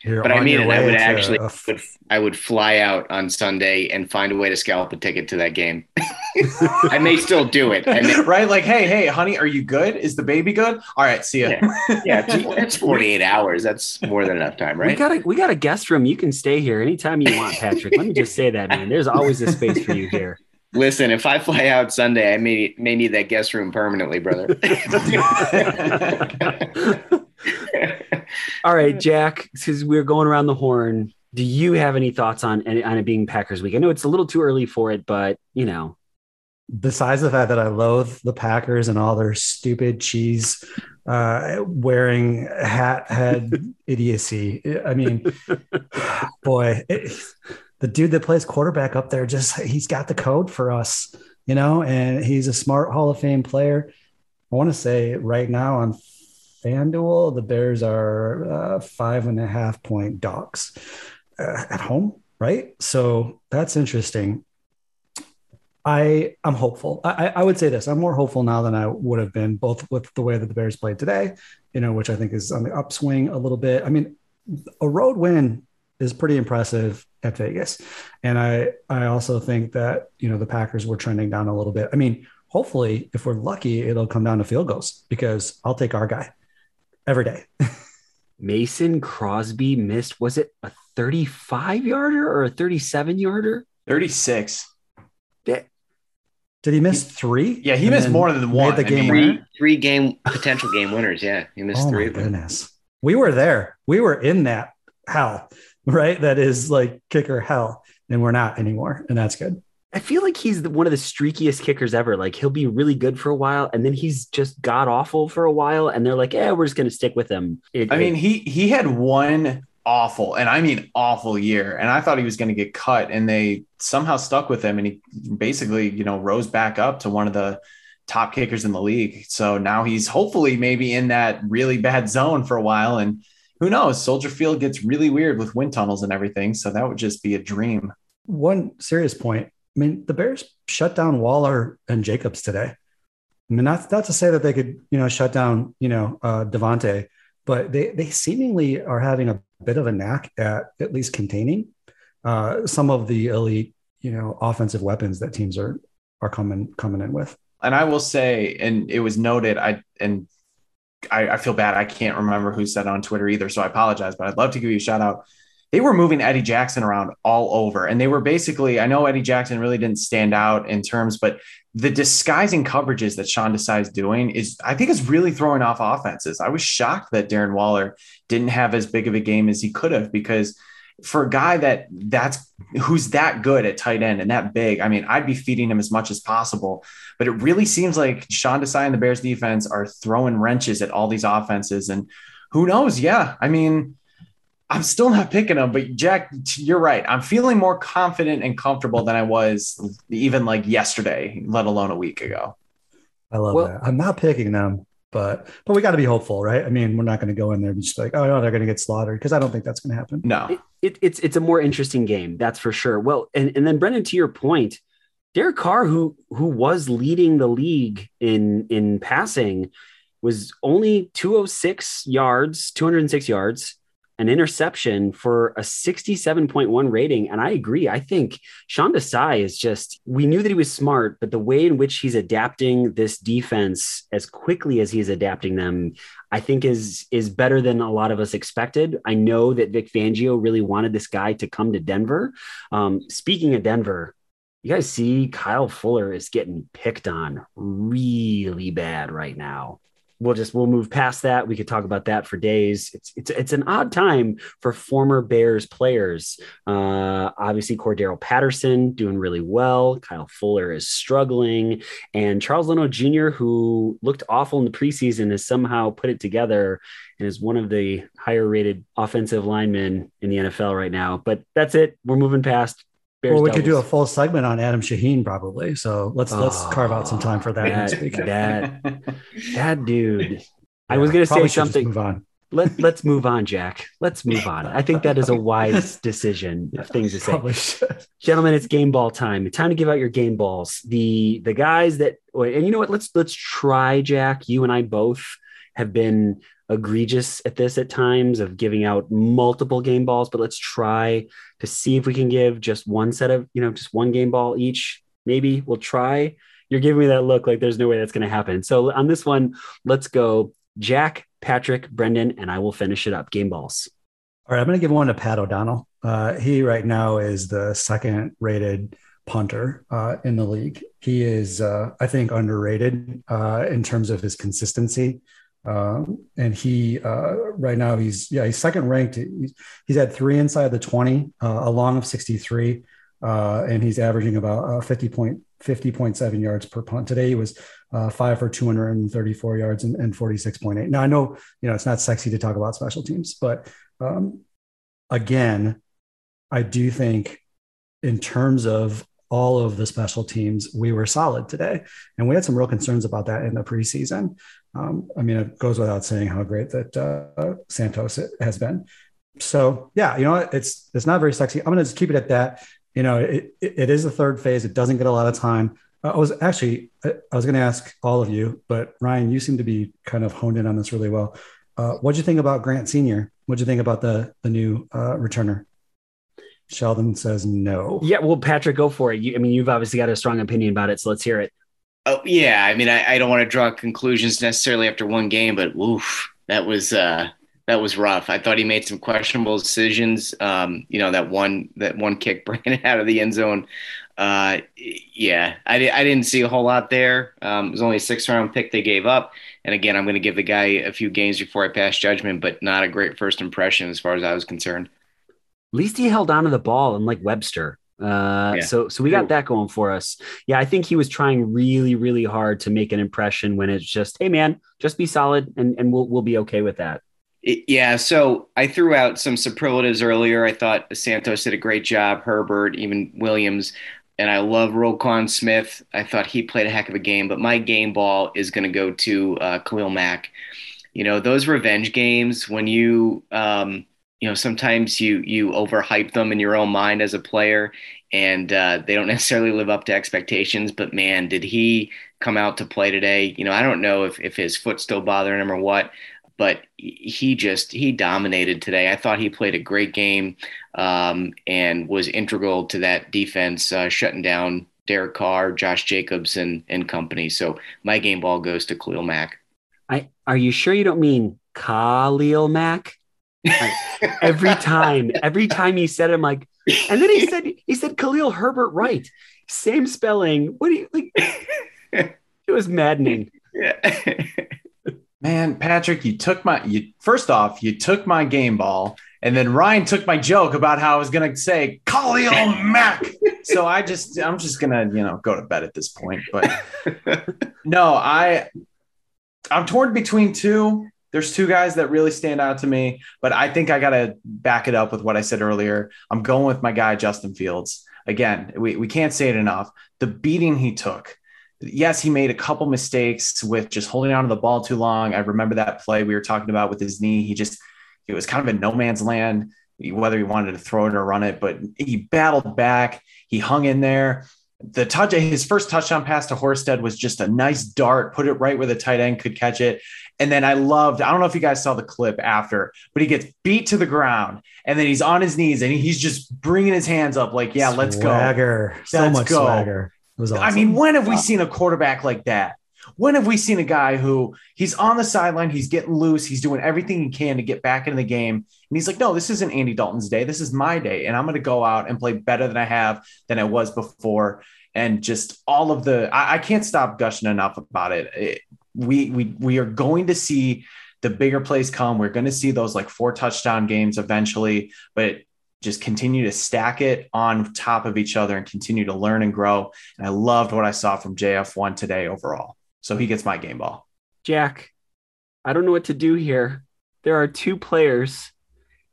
You're But I mean it. I would actually a would I would fly out on Sunday and find a way to scalp a ticket to that game. I may still do it. May, right? Like, hey, hey, honey, are you good? Is the baby good? All right, see ya. yeah, it's, it's 48 hours. That's more than enough time, right? We got a we got a guest room. You can stay here anytime you want, Patrick. Let me just say that, man. There's always a space for you here. Listen, if I fly out Sunday, I may may need that guest room permanently, brother. All right, Jack, because we're going around the horn, do you have any thoughts on, on it being Packers week? I know it's a little too early for it, but you know. Besides the fact that I loathe the Packers and all their stupid cheese uh, wearing hat head idiocy. I mean, boy, it, the dude that plays quarterback up there just he's got the code for us, you know, and he's a smart Hall of Fame player. I want to say right now on FanDuel, the Bears are uh, five and a half point dogs uh, at home, right? So that's interesting. I I'm hopeful. I, I would say this: I'm more hopeful now than I would have been, both with the way that the Bears played today, you know, which I think is on the upswing a little bit. I mean, a road win is pretty impressive at Vegas, and I I also think that you know the Packers were trending down a little bit. I mean, hopefully, if we're lucky, it'll come down to field goals because I'll take our guy every day. Mason Crosby missed. Was it a 35 yarder or a 37 yarder? 36. Did did he miss three? Yeah, he missed more than one. The game three, three game potential game winners. Yeah, he missed oh three. My goodness, we were there. We were in that hell, right? That is like kicker hell, and we're not anymore, and that's good. I feel like he's one of the streakiest kickers ever. Like he'll be really good for a while, and then he's just god awful for a while, and they're like, "Yeah, we're just going to stick with him." It, I mean, he he had one awful, and I mean awful year. And I thought he was going to get cut, and they somehow stuck with him, and he basically, you know, rose back up to one of the top kickers in the league. So now he's hopefully maybe in that really bad zone for a while, and who knows? Soldier Field gets really weird with wind tunnels and everything, so that would just be a dream. One serious point. I mean, the Bears shut down Waller and Jacobs today. I mean, not, not to say that they could, you know, shut down, you know, uh, Davante, but they they seemingly are having a bit of a knack at at least containing uh, some of the elite, you know, offensive weapons that teams are are coming coming in with. And I will say, and it was noted, I and I, I feel bad. I can't remember who said on Twitter either, so I apologize. But I'd love to give you a shout out they were moving Eddie Jackson around all over. And they were basically, I know Eddie Jackson really didn't stand out in terms, but the disguising coverages that Sean Desai is doing is, I think, is really throwing off offenses. I was shocked that Darren Waller didn't have as big of a game as he could have because for a guy that that's who's that good at tight end and that big, I mean, I'd be feeding him as much as possible. But it really seems like Sean Desai and the Bears defense are throwing wrenches at all these offenses. And who knows? Yeah. I mean, I'm still not picking them, but Jack, you're right. I'm feeling more confident and comfortable than I was even like yesterday, let alone a week ago. I love well, that. I'm not picking them, but but we got to be hopeful, right? I mean, we're not going to go in there and just like, oh no, they're going to get slaughtered because I don't think that's going to happen. No, it, it, it's it's a more interesting game, that's for sure. Well, and and then Brendan, to your point, Derek Carr, who who was leading the league in in passing, was only 206 yards, 206 yards an interception for a 67.1 rating. And I agree. I think Sean Desai is just, we knew that he was smart, but the way in which he's adapting this defense as quickly as he's adapting them, I think is, is better than a lot of us expected. I know that Vic Fangio really wanted this guy to come to Denver. Um, speaking of Denver, you guys see Kyle Fuller is getting picked on really bad right now we'll just we'll move past that. We could talk about that for days. It's it's it's an odd time for former Bears players. Uh, obviously, Cordarrelle Patterson doing really well. Kyle Fuller is struggling, and Charles Leno Jr., who looked awful in the preseason, has somehow put it together and is one of the higher rated offensive linemen in the NFL right now. But that's it. We're moving past. Bears well, we could do a full segment on Adam Shaheen probably. So let's oh, let's carve out some time for that. That that, that dude. Yeah, I was going to say something. Move on. Let Let's move on, Jack. Let's move on. I think that is a wise decision of things to say. Gentlemen, it's game ball time. Time to give out your game balls. The the guys that and you know what? Let's let's try, Jack. You and I both have been egregious at this at times of giving out multiple game balls, but let's try to see if we can give just one set of, you know, just one game ball each. Maybe we'll try. You're giving me that look like there's no way that's going to happen. So on this one, let's go Jack, Patrick, Brendan, and I will finish it up. Game balls. All right, I'm going to give one to Pat O'Donnell. Uh, he right now is the second rated punter uh, in the league. He is, uh, I think, underrated uh, in terms of his consistency. Um, and he uh, right now he's yeah he's second ranked. He's, he's had three inside the twenty, uh, a long of sixty three, uh, and he's averaging about uh, fifty point fifty point seven yards per punt. Today he was uh, five for two hundred and thirty four yards and, and forty six point eight. Now I know you know it's not sexy to talk about special teams, but um, again, I do think in terms of all of the special teams, we were solid today. And we had some real concerns about that in the preseason. Um, I mean, it goes without saying how great that uh, Santos has been. So yeah, you know, it's it's not very sexy. I'm going to just keep it at that. You know, it, it, is the third phase. It doesn't get a lot of time. I was actually I was going to ask all of you, but Ryan, you seem to be kind of honed in on this really well. Uh, what'd you think about Grant Senior? What'd you think about the the new uh, returner? Sheldon says no. Yeah, well, Patrick, go for it. You, I mean, you've obviously got a strong opinion about it, so let's hear it. Oh yeah, I mean, I, I don't want to draw conclusions necessarily after one game, but oof, that was uh, that was rough. I thought he made some questionable decisions. Um, you know, that one that one kick it out of the end zone. Uh, yeah, I, I didn't see a whole lot there. Um, it was only a six round pick they gave up. And again, I'm going to give the guy a few games before I pass judgment, but not a great first impression as far as I was concerned. At least he held on to the ball, unlike Webster. Uh, yeah. So, so we got that going for us. Yeah, I think he was trying really, really hard to make an impression. When it's just, hey, man, just be solid, and and we'll we'll be okay with that. Yeah, so I threw out some superlatives earlier. I thought Santos did a great job, Herbert, even Williams, and I love Roquan Smith. I thought he played a heck of a game, but my game ball is going to go to uh, Khalil Mack. You know, those revenge games when you um, you know sometimes you you overhype them in your own mind as a player and uh, they don't necessarily live up to expectations but man did he come out to play today? You know i don't know if, if his foot's still bothering him or what but he just he dominated today. I thought he played a great game um, and was integral to that defense uh, shutting down derek carr josh jacobs and, and company. So my game ball goes to khalil mack. I, are you sure you don't mean khalil mack every time, every time he said, it, I'm like, and then he said, he said Khalil Herbert right, same spelling. What do you like? It was maddening. Yeah. Man, Patrick, you took my you first off, you took my game ball, and then Ryan took my joke about how I was gonna say Khalil Mack. so I just I'm just gonna, you know, go to bed at this point. But no, I I'm torn between two there's two guys that really stand out to me, but I think I got to back it up with what I said earlier. I'm going with my guy, Justin Fields. Again, we, we can't say it enough. The beating he took. Yes, he made a couple mistakes with just holding on to the ball too long. I remember that play we were talking about with his knee. He just, it was kind of in no man's land, whether he wanted to throw it or run it, but he battled back. He hung in there the touch his first touchdown pass to Horsted was just a nice dart, put it right where the tight end could catch it. And then I loved, I don't know if you guys saw the clip after, but he gets beat to the ground and then he's on his knees and he's just bringing his hands up like, yeah, let's swagger. go. So let's much go. swagger. Awesome. I mean, when have we seen a quarterback like that? When have we seen a guy who he's on the sideline, he's getting loose, he's doing everything he can to get back into the game. And he's like, no, this isn't Andy Dalton's day. This is my day. And I'm going to go out and play better than I have than I was before. And just all of the, I, I can't stop gushing enough about it. it we we we are going to see the bigger plays come. We're going to see those like four touchdown games eventually, but just continue to stack it on top of each other and continue to learn and grow. And I loved what I saw from JF1 today overall. So he gets my game ball. Jack, I don't know what to do here. There are two players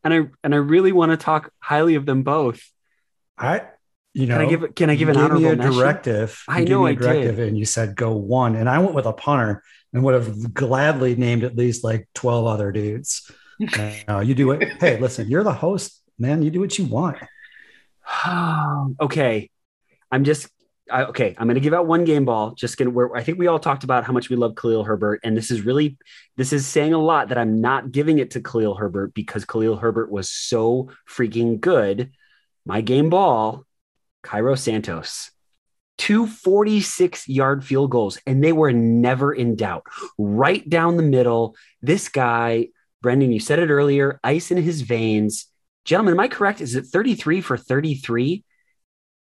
and I and I really want to talk highly of them both. I you know, can I give can I give an honorable a directive? I know I directive, did. and you said go one, and I went with a punter and would have gladly named at least like twelve other dudes. uh, you do it. Hey, listen, you're the host, man. You do what you want. okay, I'm just I, okay. I'm going to give out one game ball. Just going to. Where I think we all talked about how much we love Khalil Herbert, and this is really this is saying a lot that I'm not giving it to Khalil Herbert because Khalil Herbert was so freaking good. My game ball Cairo Santos. Two 46 yard field goals, and they were never in doubt. Right down the middle. This guy, Brendan, you said it earlier, ice in his veins. Gentlemen, am I correct? Is it 33 for 33?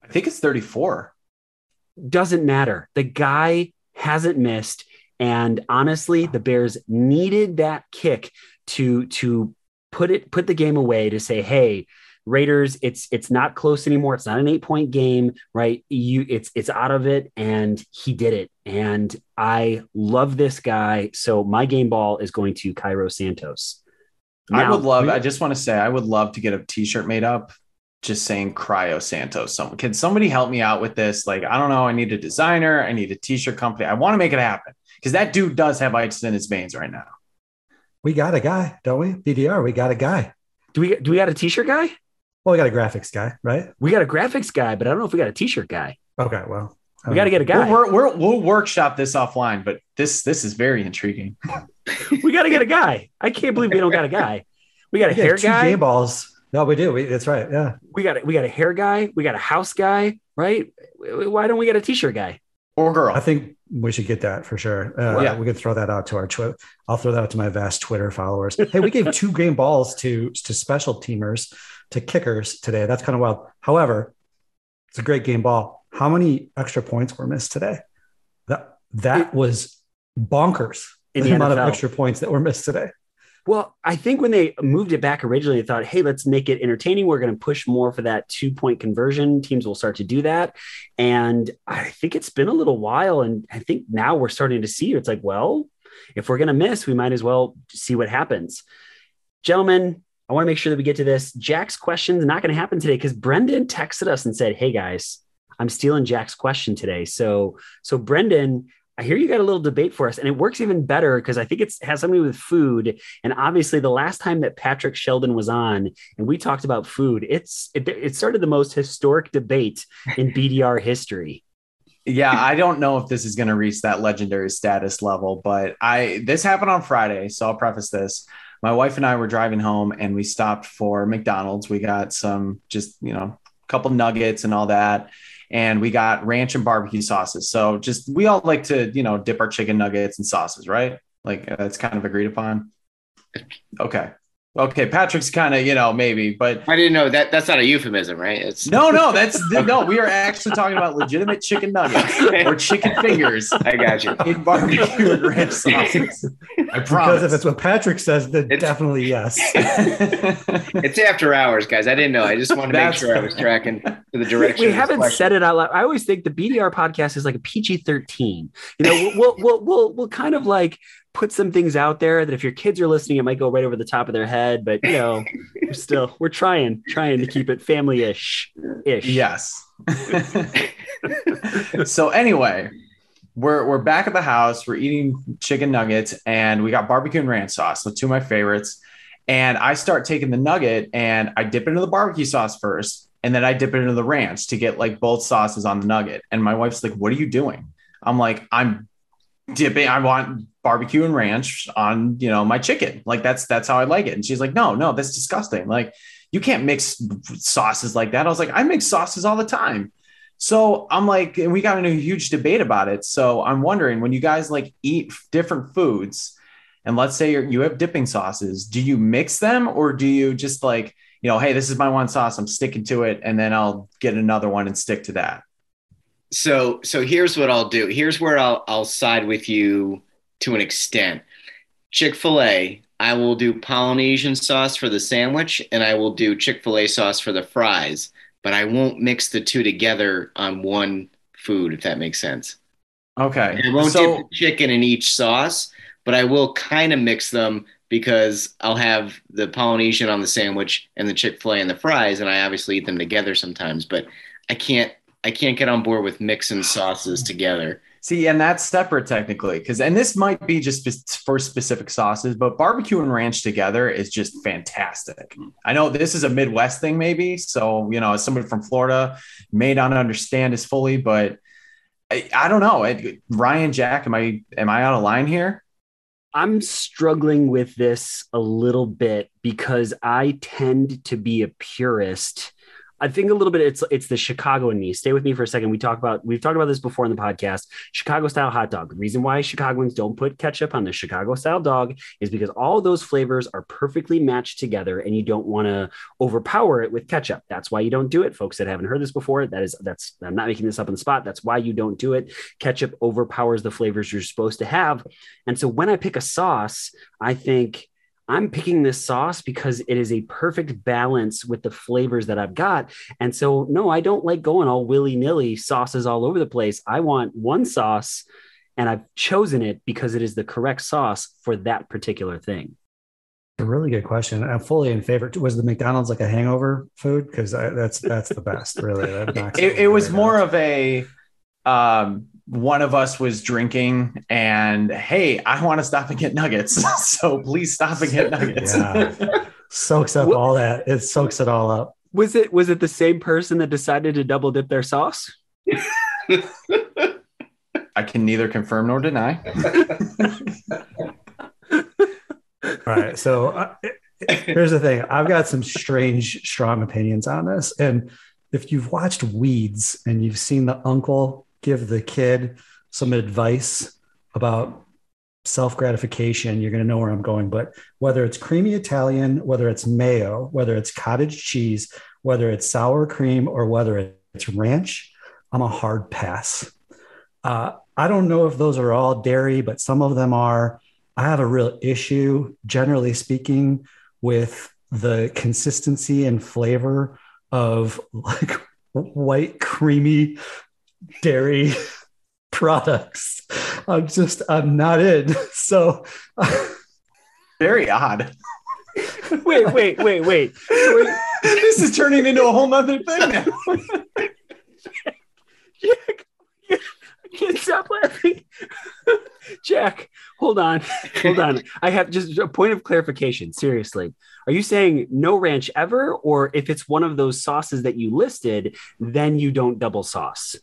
I think it's 34. Doesn't matter. The guy hasn't missed. And honestly, the Bears needed that kick to to put it put the game away to say, hey, Raiders, it's it's not close anymore. It's not an eight point game, right? You it's it's out of it, and he did it. And I love this guy. So my game ball is going to Cairo Santos. I would love. I just want to say, I would love to get a T-shirt made up, just saying "Cryo Santos." Someone can somebody help me out with this? Like, I don't know. I need a designer. I need a T-shirt company. I want to make it happen because that dude does have ice in his veins right now. We got a guy, don't we? BDR, we got a guy. Do we do we got a t-shirt guy? Well, we got a graphics guy, right? We got a graphics guy, but I don't know if we got a t-shirt guy. Okay, well, We got to get a guy. We're, we're, we'll workshop this offline, but this this is very intriguing. we got to get a guy. I can't believe we don't got a guy. We got a we got hair two guy. game balls. No, we do. We, that's right. Yeah. We got a, we got a hair guy. We got a house guy. Right? Why don't we get a t-shirt guy? Or girl. I think we should get that for sure. Uh, Yeah. we could throw that out to our Twitter. I'll throw that out to my vast Twitter followers. Hey, we gave two game balls to to special teamers, to kickers today. That's kind of wild. However, it's a great game ball. How many extra points were missed today? That that was bonkers. In the, the amount of extra points that were missed today. Well, I think when they moved it back originally, they thought, hey, let's make it entertaining. We're going to push more for that two point conversion. Teams will start to do that. And I think it's been a little while. And I think now we're starting to see it's like, well, if we're going to miss, we might as well see what happens. Gentlemen, I want to make sure that we get to this. Jack's question is not going to happen today because Brendan texted us and said, hey, guys, I'm stealing Jack's question today. So, so Brendan, I hear you got a little debate for us, and it works even better because I think it has something with food. And obviously, the last time that Patrick Sheldon was on and we talked about food, it's it, it started the most historic debate in BDR history. yeah, I don't know if this is going to reach that legendary status level, but I this happened on Friday, so I'll preface this. My wife and I were driving home and we stopped for McDonald's. We got some just, you know, a couple nuggets and all that. And we got ranch and barbecue sauces. So just we all like to, you know, dip our chicken nuggets and sauces, right? Like uh, that's kind of agreed upon. Okay. Okay, Patrick's kind of, you know, maybe, but I didn't know that. That's not a euphemism, right? It's no, no, that's no. We are actually talking about legitimate chicken nuggets or chicken fingers I got you. in barbecue and ranch sauces. I Because promise. if it's what Patrick says, then It's- definitely yes. It's after hours, guys. I didn't know. I just wanted to make sure I was tracking to the direction. we haven't question. said it out loud. I always think the BDR podcast is like a PG thirteen. You know, we'll, we'll we'll we'll we'll kind of like put some things out there that if your kids are listening, it might go right over the top of their head. But you know, we're still we're trying trying to keep it family ish ish. yes. so anyway, we're we're back at the house. We're eating chicken nuggets, and we got barbecue and ranch sauce. So two of my favorites. And I start taking the nugget and I dip it into the barbecue sauce first, and then I dip it into the ranch to get like both sauces on the nugget. And my wife's like, "What are you doing?" I'm like, "I'm dipping. I want barbecue and ranch on you know my chicken. Like that's that's how I like it." And she's like, "No, no, that's disgusting. Like you can't mix sauces like that." I was like, "I mix sauces all the time." So I'm like, and we got into a huge debate about it. So I'm wondering when you guys like eat different foods, and let's say you have dipping sauces, do you mix them or do you just like, you know, hey, this is my one sauce, I'm sticking to it, and then I'll get another one and stick to that? so so here's what I'll do. Here's where I'll I'll side with you to an extent. Chick-fil-A, I will do Polynesian sauce for the sandwich and I will do Chick-fil-A sauce for the fries, but I won't mix the two together on one food if that makes sense. Okay. I won't so dip the chicken in each sauce, but I will kind of mix them because I'll have the Polynesian on the sandwich and the Chick-fil-A and the fries and I obviously eat them together sometimes, but I can't I can't get on board with mixing sauces together. See, and that's separate technically, because and this might be just for specific sauces, but barbecue and ranch together is just fantastic. Mm. I know this is a Midwest thing, maybe. So, you know, as somebody from Florida may not understand as fully, but I, I don't know. It, Ryan Jack, am I am I out of line here? I'm struggling with this a little bit because I tend to be a purist I think a little bit it's it's the Chicago in me. Stay with me for a second. We talk about we've talked about this before in the podcast. Chicago style hot dog. The reason why Chicagoans don't put ketchup on the Chicago style dog is because all those flavors are perfectly matched together, and you don't want to overpower it with ketchup. That's why you don't do it, folks that haven't heard this before. That is that's I'm not making this up on the spot. That's why you don't do it. Ketchup overpowers the flavors you're supposed to have, and so when I pick a sauce, I think I'm picking this sauce because it is a perfect balance with the flavors that I've got. And so, no, I don't like going all willy nilly sauces all over the place. I want one sauce and I've chosen it because it is the correct sauce for that particular thing. A really good question. I'm fully in favor. Was the McDonald's like a hangover food? Because that's that's the best, really. it, it was more of a um, one of us was drinking and hey i want to stop and get nuggets. So please stop and get nuggets. Yeah. soaks up all that. It soaks it all up. Was it was it the same person that decided to double dip their sauce? I can neither confirm nor deny. All right. So uh, here's the thing. I've got some strange strong opinions on this. And if you've watched weeds and you've seen the uncle give the kid some advice about self gratification, you're going to know where I'm going. But whether it's creamy Italian, whether it's mayo, whether it's cottage cheese, whether it's sour cream, or whether it's ranch, I'm a hard pass. Uh, I don't know if those are all dairy, but some of them are. I have a real issue, generally speaking, with the consistency and flavor of like white creamy dairy products. I'm just, I'm not in. So, very odd. wait, wait, wait, wait. this is turning into a whole nother thing now. Jack, I can't stop laughing. Jack, hold on. Hold on. I have just a point of clarification. Seriously. Are you saying no ranch ever? Or if it's one of those sauces that you listed, then you don't double sauce?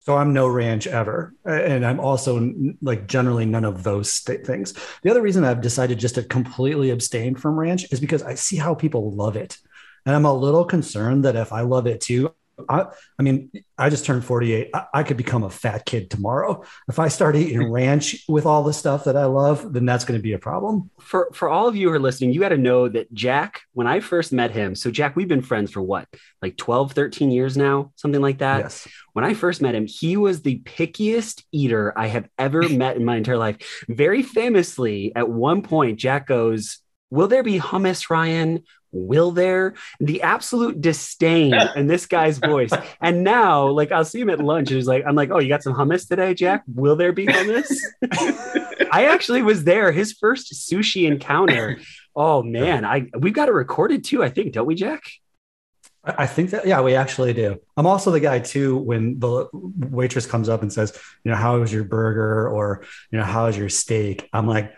So I'm no ranch ever. And I'm also like generally none of those st- things. The other reason I've decided just to completely abstain from ranch is because I see how people love it. And I'm a little concerned that if I love it too, I, I mean, I just turned 48. I, I, could become a fat kid tomorrow. If I start eating ranch with all the stuff that I love, then that's going to be a problem. For for all of you who are listening, you got to know that Jack, when I first met him, so Jack, we've been friends for what, like 12, 13 years now, something like that. Yes. When I first met him, he was the pickiest eater I have ever met in my entire life. Very famously, at one point, Jack goes, Will there be hummus, Ryan? Will there? The absolute disdain in this guy's voice. And now like i'll see him at lunch and he's like i'm like oh you got some hummus today jack? Will there be hummus? I actually was there his first sushi encounter. Oh man i we've got it recorded too i think don't we jack? I think that yeah, we actually do. I'm also the guy too when the waitress comes up and says, you know, how was your burger? or you know, how was your steak? I'm like,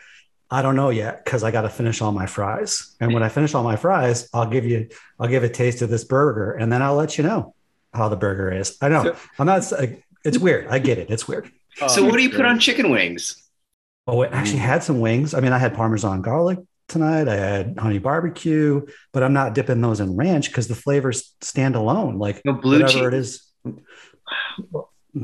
I don't know yet because I got to finish all my fries. And when I finish all my fries, I'll give you, I'll give a taste of this burger, and then I'll let you know how the burger is. I know so, I'm not. It's weird. I get it. It's weird. Oh, so what do you put on chicken wings? Oh, I actually mm. had some wings. I mean, I had Parmesan garlic tonight. I had honey barbecue, but I'm not dipping those in ranch because the flavors stand alone. Like no blue whatever cheese. it is.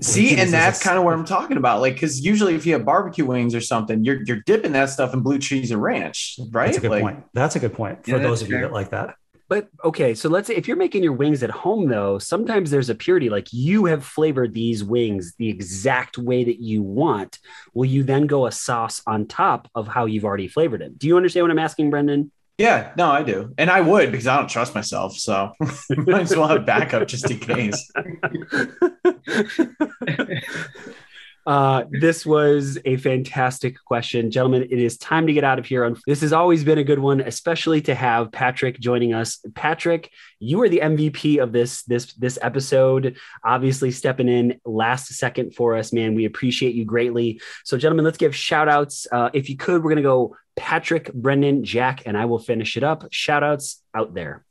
See, and that's kind of what I'm talking about. Like, because usually if you have barbecue wings or something, you're you're dipping that stuff in blue cheese and ranch, right? That's a good like, point. That's a good point for yeah, those of fair. you that like that. But okay, so let's say if you're making your wings at home, though, sometimes there's a purity. Like you have flavored these wings the exact way that you want. Will you then go a sauce on top of how you've already flavored it? Do you understand what I'm asking, Brendan? Yeah, no, I do. And I would because I don't trust myself. So might as well have backup just in case. Uh, this was a fantastic question. Gentlemen, it is time to get out of here. This has always been a good one, especially to have Patrick joining us. Patrick, you are the MVP of this this this episode. Obviously, stepping in last second for us, man. We appreciate you greatly. So, gentlemen, let's give shout outs. Uh, if you could, we're gonna go Patrick, Brendan, Jack, and I will finish it up. Shout outs out there.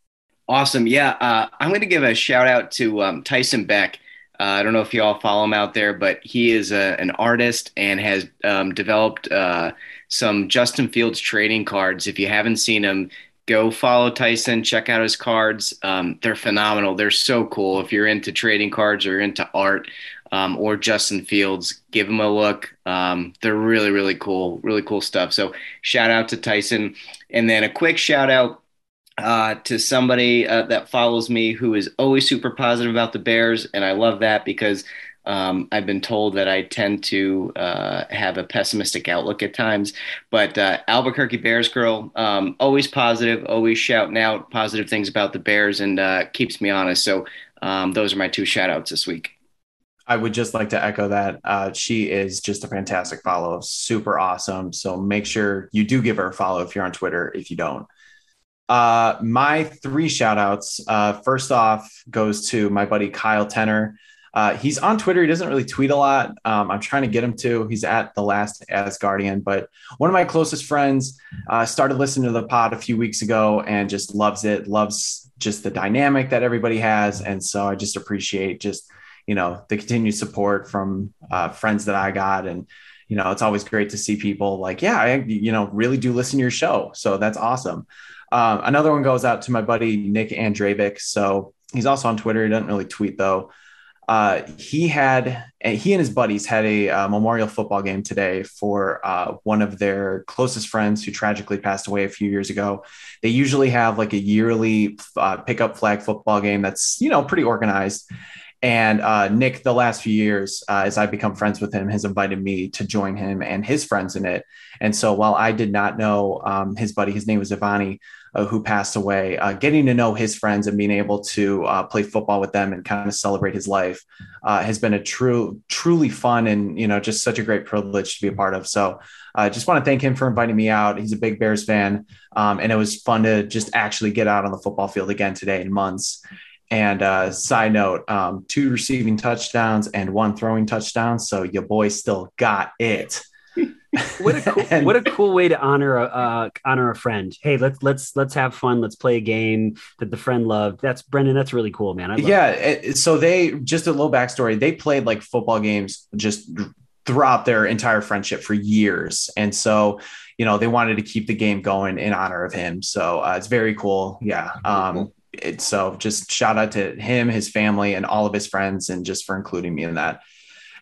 Awesome. Yeah. Uh, I'm going to give a shout out to um, Tyson Beck. Uh, I don't know if you all follow him out there, but he is a, an artist and has um, developed uh, some Justin Fields trading cards. If you haven't seen them, go follow Tyson. Check out his cards. Um, they're phenomenal. They're so cool. If you're into trading cards or into art um, or Justin Fields, give them a look. Um, they're really, really cool, really cool stuff. So shout out to Tyson. And then a quick shout out uh, to somebody uh, that follows me who is always super positive about the Bears. And I love that because um, I've been told that I tend to uh, have a pessimistic outlook at times. But uh, Albuquerque Bears girl, um, always positive, always shouting out positive things about the Bears and uh, keeps me honest. So um, those are my two shout outs this week. I would just like to echo that. Uh, she is just a fantastic follow, super awesome. So make sure you do give her a follow if you're on Twitter. If you don't, uh, my three shout outs. Uh, first off goes to my buddy Kyle Tenner. Uh, he's on Twitter. He doesn't really tweet a lot. Um, I'm trying to get him to. He's at the last Asgardian, but one of my closest friends uh, started listening to the pod a few weeks ago and just loves it. Loves just the dynamic that everybody has, and so I just appreciate just you know the continued support from uh, friends that I got and you know it's always great to see people like yeah I you know really do listen to your show so that's awesome. Um, another one goes out to my buddy Nick Andravik. So he's also on Twitter. He doesn't really tweet though. Uh, he had he and his buddies had a uh, memorial football game today for uh, one of their closest friends who tragically passed away a few years ago. They usually have like a yearly uh, pickup flag football game that's you know pretty organized. And uh, Nick, the last few years, as I've become friends with him, has invited me to join him and his friends in it. And so while I did not know um, his buddy, his name was Ivani, uh, who passed away, uh, getting to know his friends and being able to uh, play football with them and kind of celebrate his life uh, has been a true, truly fun and, you know, just such a great privilege to be a part of. So I just want to thank him for inviting me out. He's a big Bears fan. Um, and it was fun to just actually get out on the football field again today in months. And uh, side note, um, two receiving touchdowns and one throwing touchdown. So your boy still got it. what a cool, and, what a cool way to honor a uh, honor a friend. Hey, let's let's let's have fun. Let's play a game that the friend loved. That's Brendan. That's really cool, man. yeah. It, so they just a little backstory. They played like football games just throughout their entire friendship for years, and so you know they wanted to keep the game going in honor of him. So uh, it's very cool. Yeah. Um, it, so just shout out to him, his family, and all of his friends, and just for including me in that.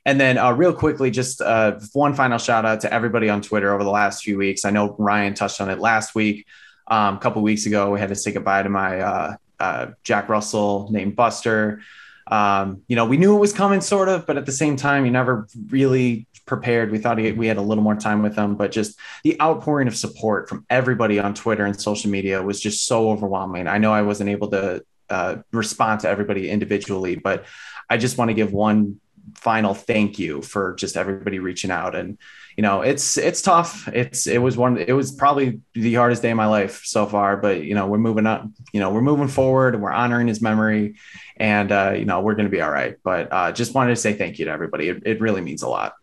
And then, uh, real quickly, just uh, one final shout out to everybody on Twitter over the last few weeks. I know Ryan touched on it last week. Um, a couple weeks ago, we had to say goodbye to my uh, uh Jack Russell named Buster. Um, you know, we knew it was coming, sort of, but at the same time, you never really prepared. We thought we had a little more time with them, but just the outpouring of support from everybody on Twitter and social media was just so overwhelming. I know I wasn't able to uh, respond to everybody individually, but I just want to give one final thank you for just everybody reaching out. And you know it's it's tough. It's it was one it was probably the hardest day of my life so far but you know we're moving up you know we're moving forward. And we're honoring his memory and uh, you know we're going to be all right. But uh, just wanted to say thank you to everybody. It, it really means a lot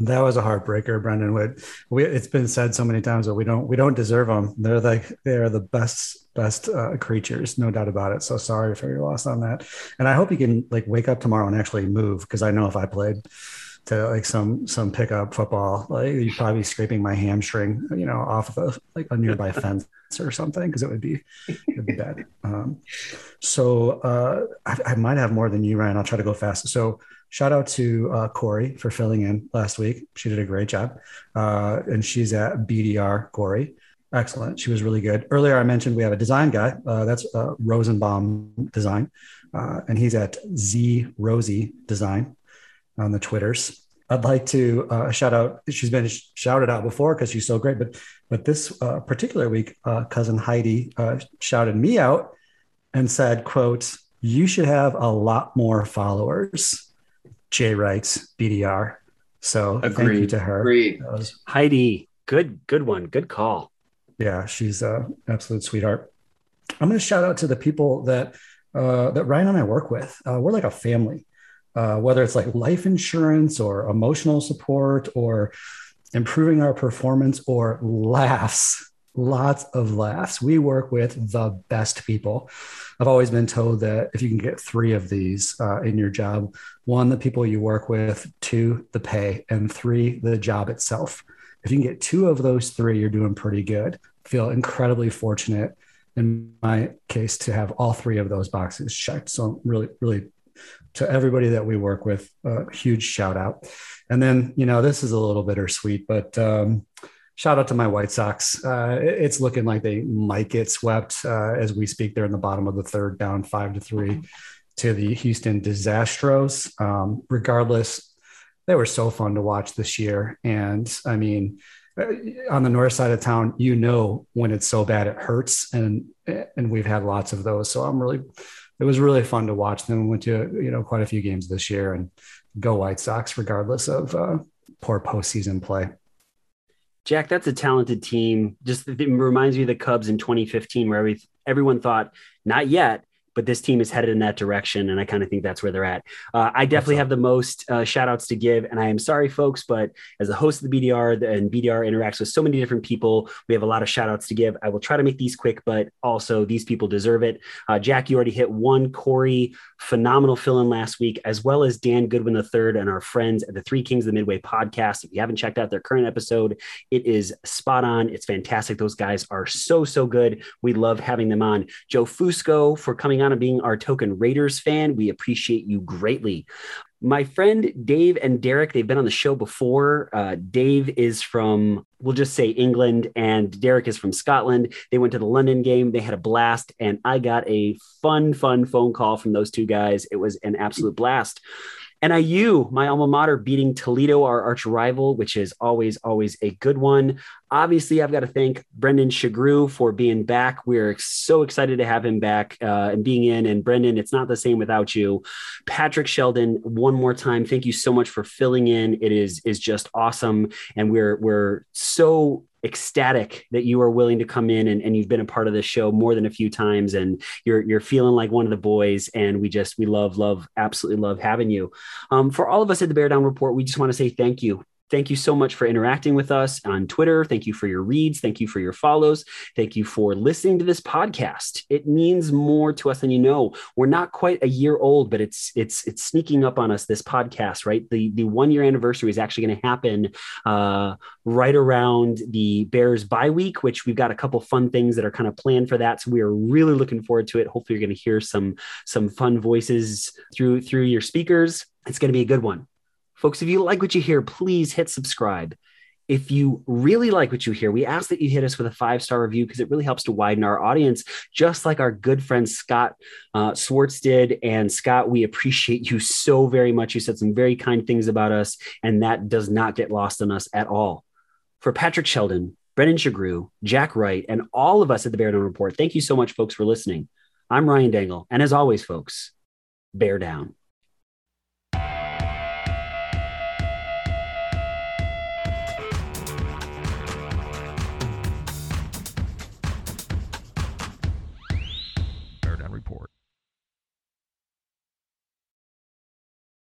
that was a heartbreaker, Brendan. We, we, it's been said so many times that we don't we don't deserve them. They're like they are the best best uh, creatures, no doubt about it. So sorry for your loss on that. And I hope you can like wake up tomorrow and actually move because I know if I played to like some some pickup football, like you'd probably be scraping my hamstring, you know, off of a, like a nearby fence or something because it would be it'd be bad. Um, so uh, I, I might have more than you, Ryan. I'll try to go fast. So shout out to uh, Corey for filling in last week. She did a great job. Uh, and she's at BDR Corey. Excellent. She was really good. Earlier, I mentioned we have a design guy. Uh, that's uh, Rosenbaum Design. Uh, and he's at Z Rosie Design on the Twitters. I'd like to uh, shout out. She's been shouted out before because she's so great, but but this particular week, cousin Heidi shouted me out and said, "quote You should have a lot more followers." Jay writes BDR. So Agreed. thank you to her. Agreed. Was, Heidi, good, good one. Good call. Yeah, she's a absolute sweetheart. I'm going to shout out to the people that uh, that Ryan and I work with. Uh, we're like a family, uh, whether it's like life insurance or emotional support or improving our performance or laughs lots of laughs. We work with the best people. I've always been told that if you can get three of these uh, in your job one, the people you work with, two, the pay, and three, the job itself. If you can get two of those three, you're doing pretty good. feel incredibly fortunate in my case to have all three of those boxes checked. So really, really to everybody that we work with, a huge shout out. And then, you know, this is a little bittersweet, but um, shout out to my White Sox. Uh, it's looking like they might get swept uh, as we speak. They're in the bottom of the third, down five to three to the Houston Disastros. Um, regardless, they were so fun to watch this year. And I mean, uh, on the north side of town, you know when it's so bad it hurts, and and we've had lots of those. So I'm really, it was really fun to watch them. We went to you know quite a few games this year, and go White Sox, regardless of uh, poor postseason play. Jack, that's a talented team. Just it reminds me of the Cubs in 2015, where every, everyone thought, not yet, but this team is headed in that direction. And I kind of think that's where they're at. Uh, I definitely have the most uh, shout outs to give. And I am sorry, folks, but as a host of the BDR and BDR interacts with so many different people, we have a lot of shout outs to give. I will try to make these quick, but also these people deserve it. Uh, Jack, you already hit one. Corey, phenomenal fill in last week, as well as Dan Goodwin III and our friends at the Three Kings of the Midway podcast. If you haven't checked out their current episode, it is spot on. It's fantastic. Those guys are so, so good. We love having them on. Joe Fusco for coming coming on being our token Raiders fan. We appreciate you greatly. My friend Dave and Derek, they've been on the show before. Uh, Dave is from, we'll just say England, and Derek is from Scotland. They went to the London game. They had a blast, and I got a fun, fun phone call from those two guys. It was an absolute blast. NIU, my alma mater, beating Toledo, our arch rival, which is always, always a good one. Obviously, I've got to thank Brendan Shagru for being back. We're so excited to have him back uh, and being in. And Brendan, it's not the same without you. Patrick Sheldon, one more time, thank you so much for filling in. It is is just awesome, and we're we're so ecstatic that you are willing to come in and, and you've been a part of this show more than a few times and you're you're feeling like one of the boys and we just we love love absolutely love having you um, for all of us at the bear down report we just want to say thank you Thank you so much for interacting with us on Twitter. Thank you for your reads. Thank you for your follows. Thank you for listening to this podcast. It means more to us than you know. We're not quite a year old, but it's it's it's sneaking up on us. This podcast, right? The the one year anniversary is actually going to happen uh, right around the Bears bye week, which we've got a couple fun things that are kind of planned for that. So we are really looking forward to it. Hopefully, you're going to hear some some fun voices through through your speakers. It's going to be a good one. Folks, if you like what you hear, please hit subscribe. If you really like what you hear, we ask that you hit us with a five star review because it really helps to widen our audience, just like our good friend Scott uh, Swartz did. And Scott, we appreciate you so very much. You said some very kind things about us, and that does not get lost on us at all. For Patrick Sheldon, Brennan Shagru, Jack Wright, and all of us at the Bear Down Report, thank you so much, folks, for listening. I'm Ryan Dangle. And as always, folks, bear down.